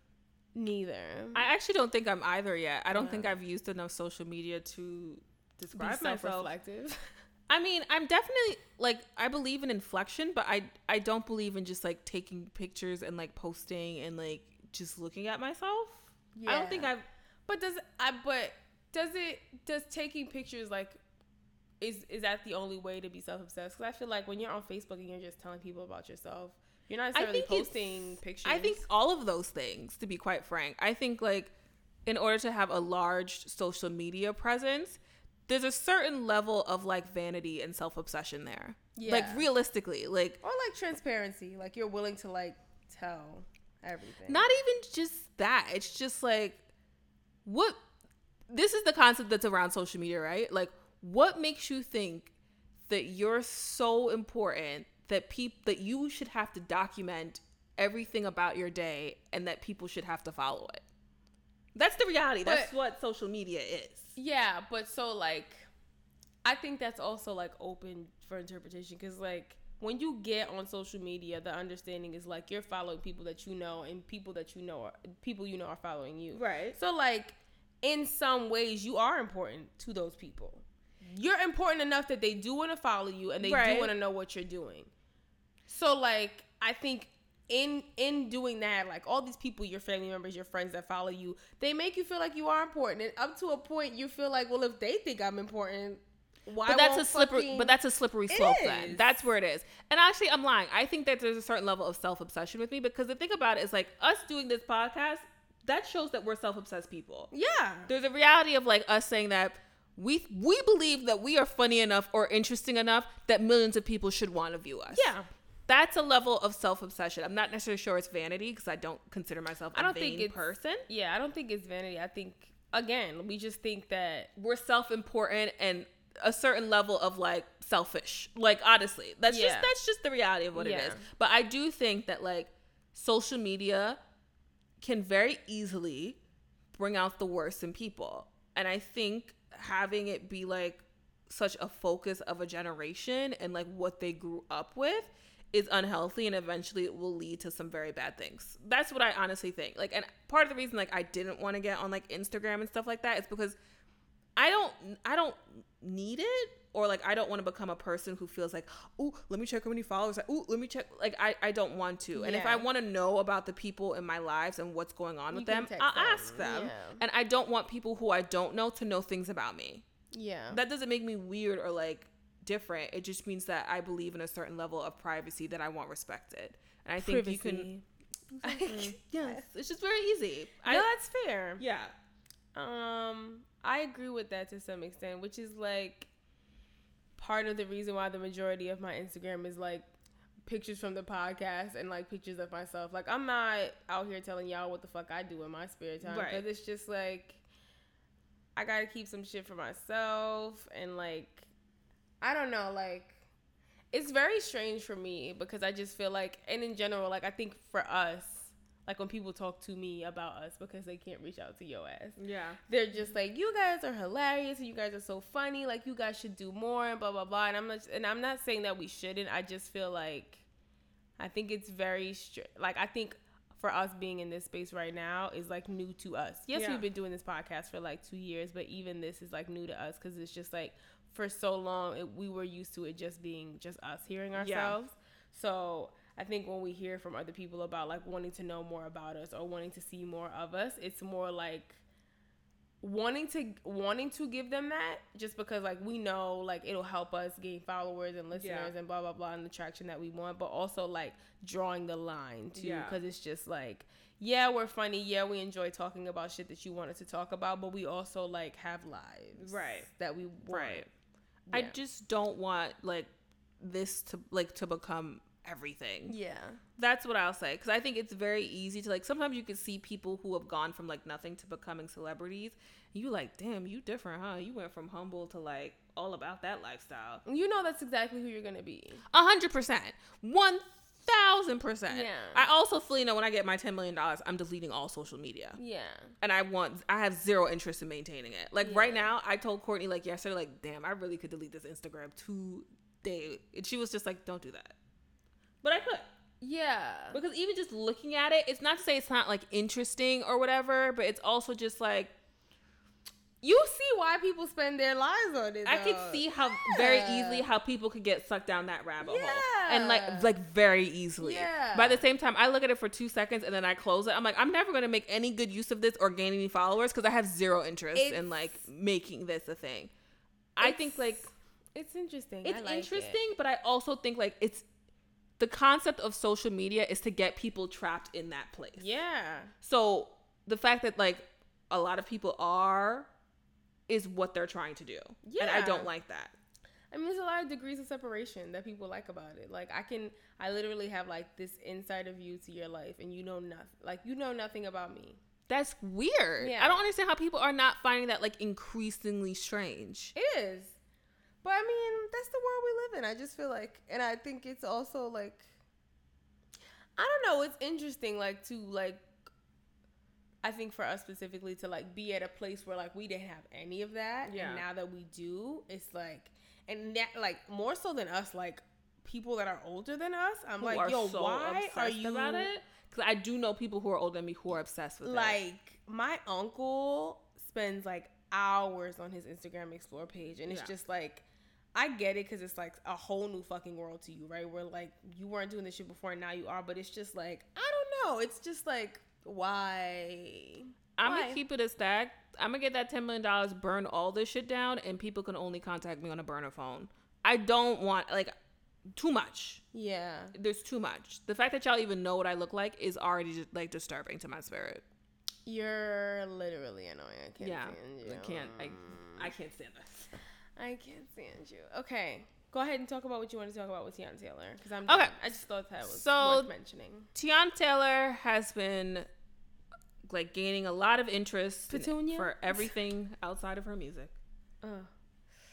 neither. I actually don't think I'm either yet. I don't yeah. think I've used enough social media to describe Be myself. Reflective. *laughs* I mean, I'm definitely like I believe in inflection, but I I don't believe in just like taking pictures and like posting and like just looking at myself. Yeah. I don't think I've. But does I but does it does taking pictures like is is that the only way to be self obsessed? Because I feel like when you're on Facebook and you're just telling people about yourself, you're not necessarily posting pictures. I think all of those things, to be quite frank. I think like in order to have a large social media presence, there's a certain level of like vanity and self obsession there. Yeah. Like realistically, like or like transparency, like you're willing to like tell everything. Not even just that. It's just like what this is the concept that's around social media, right? Like what makes you think that you're so important that people that you should have to document everything about your day and that people should have to follow it? That's the reality. But, that's what social media is. Yeah, but so like I think that's also like open for interpretation cuz like when you get on social media, the understanding is like you're following people that you know and people that you know are people you know are following you. Right. So like in some ways you are important to those people you're important enough that they do want to follow you and they right. do want to know what you're doing. So like I think in in doing that, like all these people, your family members, your friends that follow you, they make you feel like you are important. And up to a point, you feel like, well, if they think I'm important, why? But that's a slippery. But that's a slippery slope. Then that's where it is. And actually, I'm lying. I think that there's a certain level of self obsession with me because the thing about it is like us doing this podcast that shows that we're self-obsessed people. Yeah. There's a reality of like us saying that we we believe that we are funny enough or interesting enough that millions of people should want to view us. Yeah. That's a level of self-obsession. I'm not necessarily sure it's vanity because I don't consider myself a I don't vain think it's person. Yeah, I don't think it's vanity. I think again, we just think that We're self-important and a certain level of like selfish. Like honestly, that's just that's just the reality of what it Yeah. is. But I do think that like social media can very easily bring out the worst in people. And I think having it be like such a focus of a generation and like what they grew up with is unhealthy and eventually it will lead to some very bad things. That's what I honestly think. Like and part of the reason like I didn't want to get on like Instagram and stuff like that is because I don't I don't need it or like I don't want to become a person who feels like, "Oh, let me check how many followers. Like, Oh, let me check." Like I I don't want to. And if I want to know about the people in my lives and what's going on You with them, I'll them. ask them. Yeah. And I don't want people who I don't know to know things about me. yeah. That doesn't make me weird or like different. It just means that I believe in a certain level of privacy that I want respected. And I think you can *laughs* yes, it's just very easy. no, I, that's fair. yeah. Um, I agree with that to some extent, which is like part of the reason why the majority of my Instagram is like pictures from the podcast and like pictures of myself. Like I'm not out here telling y'all what the fuck I do in my spare time Right. because it's just like I gotta keep some shit for myself and like I don't know, like it's very strange for me because I just feel like, and in general, like I think for us, like when people talk to me about us because they can't reach out to your ass, Yeah. they're just like, you guys are hilarious and you guys are so funny. Like you guys should do more and blah blah blah. And I'm not, and I'm not saying that we shouldn't. I just feel like, I think it's very str- like I think for us being in this space right now is like new to us. Yes, Yeah. we've been doing this podcast for like two years, but even this is like new to us because it's just like for so long it, we were used to it just being just us hearing ourselves. So I think when we hear from other people about like wanting to know more about us or wanting to see more of us, it's more like wanting to wanting to give them that just because like we know like it'll help us gain followers and listeners Yeah. and blah blah blah and the traction that we want but also like drawing the line too Yeah. because it's just like yeah we're funny yeah we enjoy talking about shit that you wanted to talk about but we also like have lives Right. that we want. Right. I just don't want like this to like to become everything. yeah That's what I'll say cuz I think it's very easy to like sometimes you can see people who have gone from like nothing to becoming celebrities. You like, "Damn, you different, huh? You went from humble to like all about that lifestyle." you know that's exactly who you're gonna be A hundred percent, one thousand percent. Yeah. I also fully know when I get my ten million dollars, I'm deleting all social media, yeah and I want, I have zero interest in maintaining it. Like right now, I told Courtney like yesterday, like, damn, I really could delete this Instagram today, and she was just like, don't do that, but I could yeah because even just looking at it, it's not to say it's not like interesting or whatever, but it's also just like you see why people spend their lives on it I could see how very easily how people could get sucked down that rabbit hole, and like like very easily. Yeah. By the same time, I look at it for two seconds and then I close it. I'm like, I'm never gonna make any good use of this or gain any followers because I have zero interest It's- in like making this a thing. I think like it's interesting I it's like it. interesting, but I also think like it's the concept of social media is to get people trapped in that place. yeah So the fact that like a lot of people are is what they're trying to do. Yeah. And I don't like that. I mean, there's a lot of degrees of separation that people like about it. Like, I can, I literally have like this insider view to your life, and you know nothing. Like, you know nothing about me. That's weird. Yeah. I don't understand how people are not finding that like increasingly strange. It is, but I mean, that's the world we live in. I just feel like, and I think it's also like, I don't know. It's interesting, like to like. I think for us specifically to like be at a place where like we didn't have any of that, Yeah. and now that we do, it's like, and that like more so than us, like people that are older than us. I'm Who like, are yo, so why are obsessed you about it? Because I do know people who are older than me who are obsessed with it. like my uncle spends like hours on his Instagram explore page and it's Yeah. just like I get it because it's like a whole new fucking world to you, right? Where like you weren't doing this shit before and now you are, but it's just like I don't know. It's just like why? I'm Why? gonna keep it a stack. I'm gonna get that ten million dollars, burn all this shit down, and people can only contact me on a burner phone. I don't want like too much. Yeah, There's too much. The fact that y'all even know what I look like is already like disturbing to my spirit. You're literally annoying. I can't yeah, stand you. I can't. I I can't stand this. I can't stand you. Okay, go ahead and talk about what you want to talk about with Teyana Taylor because I'm Okay. done. I just thought that was So- worth mentioning. Teyana Taylor has been like gaining a lot of interest Petunia? for everything outside of her music. Uh,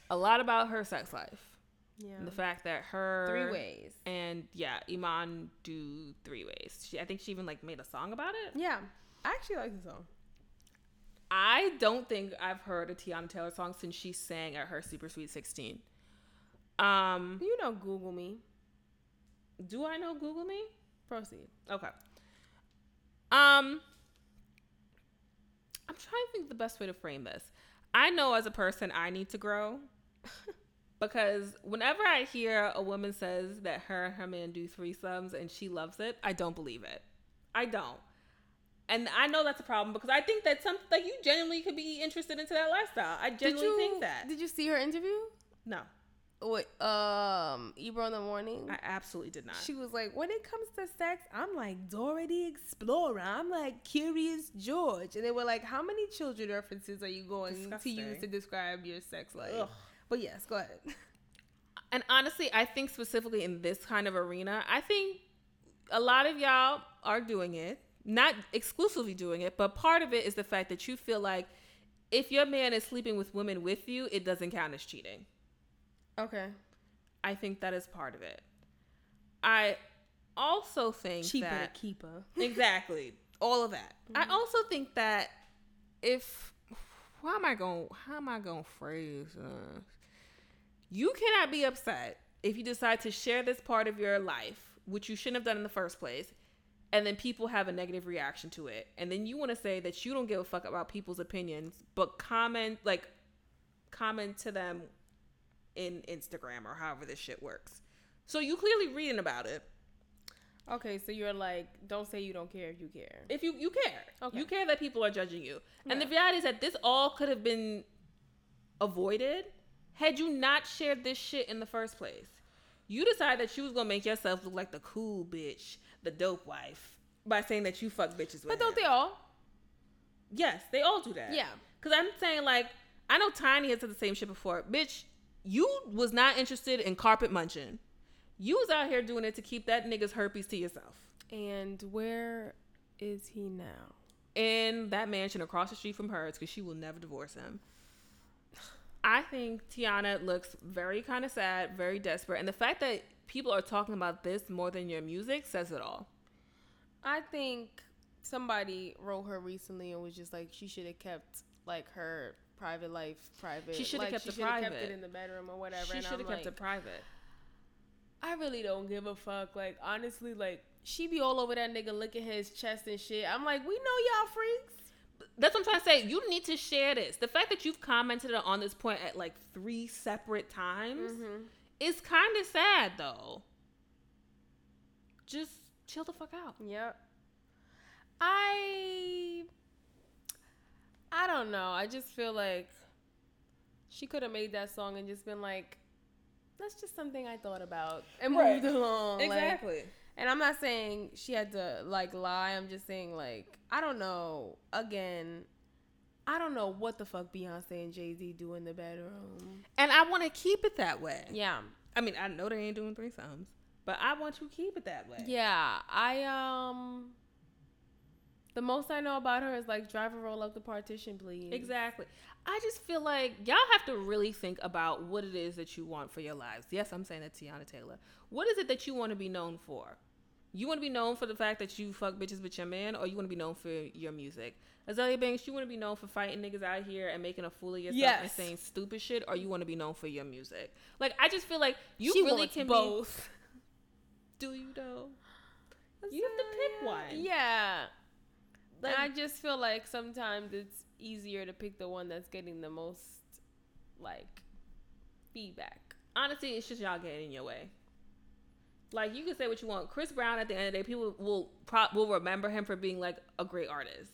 A lot about her sex life yeah. and the fact that her Three ways. and yeah, Iman do three ways. She, I think she even like made a song about it. Yeah, I actually like the song. I don't think I've heard a Teyana Taylor song since she sang at her Super Sweet 16. Um, You know, Google me. do I know Google Me? Proceed. Okay. Um, I'm trying to think the best way to frame this. I know as a person I need to grow *laughs* because whenever I hear a woman says that her and her man do threesomes and she loves it, I don't believe it. I don't. And I know that's a problem because I think that some like you genuinely could be interested into that lifestyle. I genuinely you think that. Did you see her interview? no, With um Ebro in the morning. I absolutely did not. She was like, when it comes to sex, I'm like Dora the Explorer. I'm like Curious George. And they were like, how many children references are you going to use to describe your sex life? Ugh. But yes, go ahead. *laughs* And honestly, I think specifically in this kind of arena, I think a lot of y'all are doing it, not exclusively doing it, but part of it is the fact that you feel like if your man is sleeping with women with you, it doesn't count as cheating. Okay. I think that is part of it. I also think Cheaper that to keeper. *laughs* exactly all of that. I also think that if how am I going how am I going to phrase uh, you cannot be upset if you decide to share this part of your life, which you shouldn't have done in the first place, and then people have a negative reaction to it. And then you want to say that you don't give a fuck about people's opinions, but comment like comment to them in Instagram or however this shit works. So you clearly reading about it. Okay, so you're like, don't say you don't care if you care. if you you care Okay. you care that people are judging you and the reality is that this all could have been avoided had you not shared this shit in the first place you decided that you was gonna make yourself look like the cool bitch the dope wife by saying that you fuck bitches with But don't him. they all? yes they all do that Yeah. because i'm saying like i know tiny has said the same shit before bitch you was not interested in carpet munching you was out here doing it to keep that nigga's herpes to yourself And where is he now? in that mansion across the street from hers because she will never divorce him. I think Teyana looks very kind of sad, very desperate, and the fact that people are talking about this more than your music says it all. I think somebody wrote her recently and was just like she should have kept like her private life private. She shoulda like, kept she kept it in the bedroom or whatever. she should have kept like, it private. I really don't give a fuck. Like honestly, like she be all over that nigga licking his chest and shit. I'm like, we know y'all freaks. That's what I'm trying to say. You need to share this. The fact that you've commented on this point at like three separate times Mm-hmm. is kind of sad, though. Just chill the fuck out. Yep. I I don't know. I just feel like she could have made that song and just been like, that's just something I thought about and Right. moved along. like- Exactly. And I'm not saying she had to like lie. I'm just saying like I don't know. Again, I don't know what the fuck Beyonce and Jay Z do in the bedroom. And I want to keep it that way. Yeah, I mean, I know they ain't doing threesomes, but I want to keep it that way. yeah. I um. The most I know about her is like driver roll up the partition, please. Exactly. I just feel like y'all have to really think about what it is that you want for your lives. Yes, I'm saying that Teyana Taylor. What is it that you want to be known for? You want to be known for the fact that you fuck bitches with your man, or you want to be known for your music? Azealia Banks, you want to be known for fighting niggas out here and making a fool of yourself and saying stupid shit, or you want to be known for your music? Like, I just feel like you she really can both. be. *laughs* Do you though? You have to pick one. Yeah. Like- and I just feel like sometimes it's easier to pick the one that's getting the most like feedback. honestly, it's just y'all getting in your way. Like you can say what you want. Chris Brown, at the end of the day, people will pro- will remember him for being like a great artist.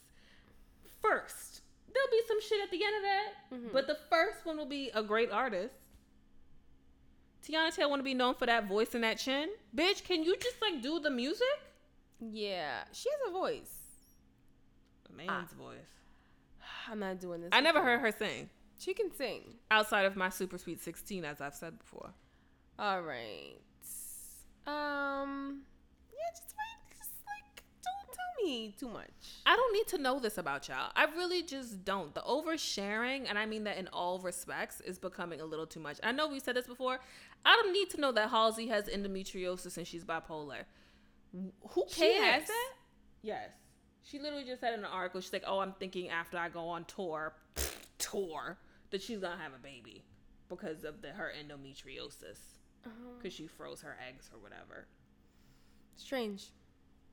First, there'll be some shit at the end of that, Mhm. but the first one will be a great artist. Teyana Taylor want to be known for that voice and that chin, bitch. Can you just like do the music? Yeah, she has a voice. a man's voice. *sighs* I'm not doing this. I never heard her sing She can sing. outside of my Super Sweet 16, as I've said before. All right. Um. Yeah, just wait. Just like don't tell me too much. I don't need to know this about y'all. I really just don't. The oversharing, and I mean that in all respects, is becoming a little too much. I know we said this before. I don't need to know that Halsey has endometriosis and she's bipolar. Who cares? She has that? Yes. She literally just said in an article, she's like, "Oh, I'm thinking after I go on tour, tour, that she's gonna have a baby because of the her endometriosis, because she froze her eggs or whatever." Strange.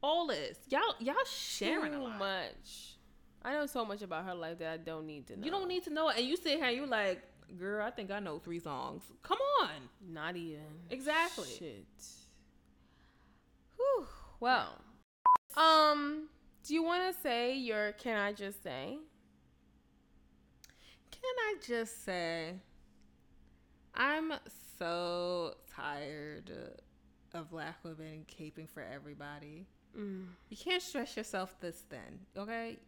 All this, y'all, y'all sharing a Too lot. much. I know so much about her life that I don't need to know. You don't need to know. And you sit here you're like, girl, I think I know three songs. Come on. Not even. Exactly. Shit. Whew. Well. Um. Do you want to say your? Can I just say? Can I just say, I'm so tired of black women caping for everybody. Mm. You can't stress yourself this thin, okay?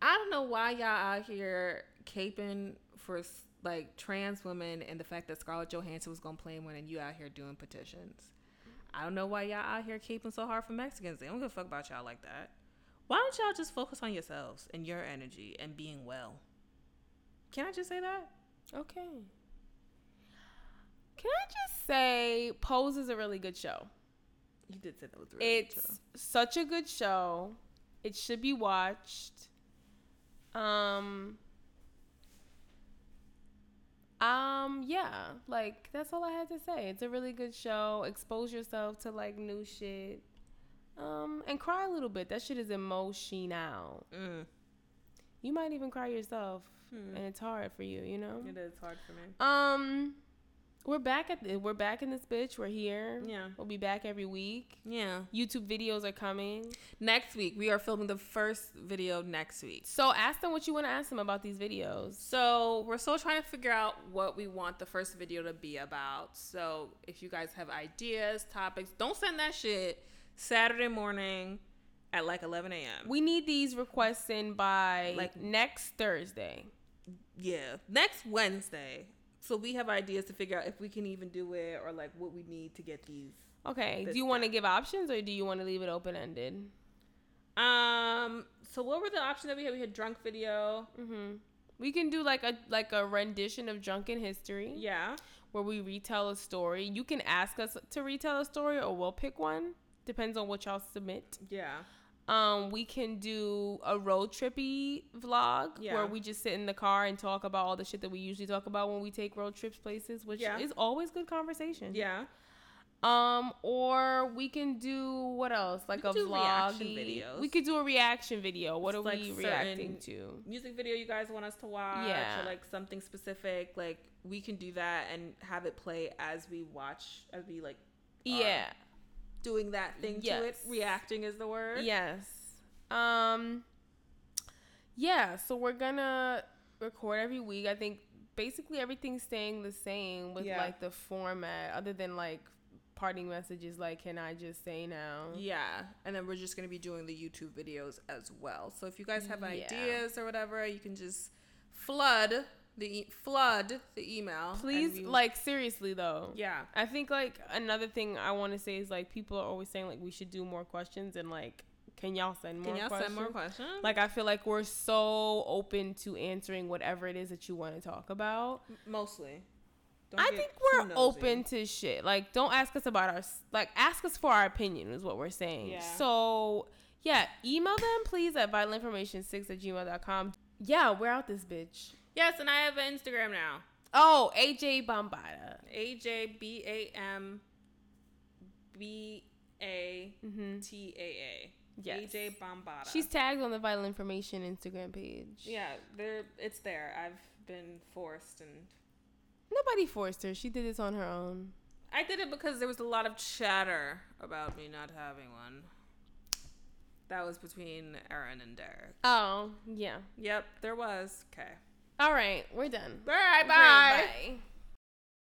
I don't know why y'all out here caping for like trans women and the fact that Scarlett Johansson was gonna play one and you out here doing petitions. I don't know why y'all out here caping so hard for Mexicans. They don't give a fuck about y'all like that. Why don't y'all just focus on yourselves and your energy and being well? Can I just say that? Okay. Can I just say Pose is a really good show. You did say that was really It's such a good show. It should be watched. Um Um yeah, like that's all I had to say. It's a really good show. Expose yourself to like new shit. Um and cry a little bit. That shit is emotional. Mm, You might even cry yourself Hmm. and it's hard for you, you know? it is hard for me. Um we're back at the, we're back in this bitch. We're here. Yeah. We'll be back every week. Yeah. YouTube videos are coming. Next week, we are filming the first video next week. So ask them what you want to ask them about these videos. So we're still trying to figure out what we want the first video to be about. So if you guys have ideas, topics, don't send that shit Saturday morning at like 11 a.m. We need these requests in by Like- like next Thursday. yeah, next Wednesday. So we have ideas to figure out if we can even do it or like what we need to get these. Okay. Do you want to give options or do you want to leave it open ended? Um. So what were the options that we had? We had drunk video. Mm-hmm. We can do like a like a rendition of Drunken History Yeah. where we retell a story. You can ask us to retell a story or we'll pick one. Depends on what y'all submit. Yeah. Um, we can do a road trippy vlog Yeah. where we just sit in the car and talk about all the shit that we usually talk about when we take road trips places, which Yeah. is always good conversation. Yeah. Um, or we can do what else? Like a vlog. We could do a reaction video. What Just are like we reacting to? music video you guys want us to watch Yeah. or like something specific like we can do that and have it play as we watch as we like Yeah. Doing that thing to it reacting is the word Yes. Um Yeah, so we're gonna record every week. I think basically everything's staying the same with Yeah. like the format other than like parting messages like can I just say now? yeah and then we're just going to be doing the youtube videos as well so if you guys have Yeah. ideas or whatever you can just flood the e- flood the email Please we- like seriously though. yeah I think like another thing I want to say is like people are always saying like we should do more questions and like can y'all send more can y'all questions? send more questions Like I feel like we're so open to answering whatever it is that you want to talk about. mostly Don't I think we're open to shit. Like, don't ask us about our like. Ask us for our opinion is what we're saying. Yeah. So yeah, email them please at vitalinformation6 at gmail.com. Yeah, we're out this bitch. Yes and i have an instagram now Oh, AJ Bambataa. A J B A M B A Mm-hmm. T A A. Yes. AJ Bambataa. She's tagged on the Vital Information Instagram page. yeah, there it's there. I've been forced and Nobody forced her. She did this on her own. I did it because there was a lot of chatter about me not having one. That was between Aaron and Derek. Oh, yeah. Yep, there was. Okay. All right, we're done. All right, bye. bye.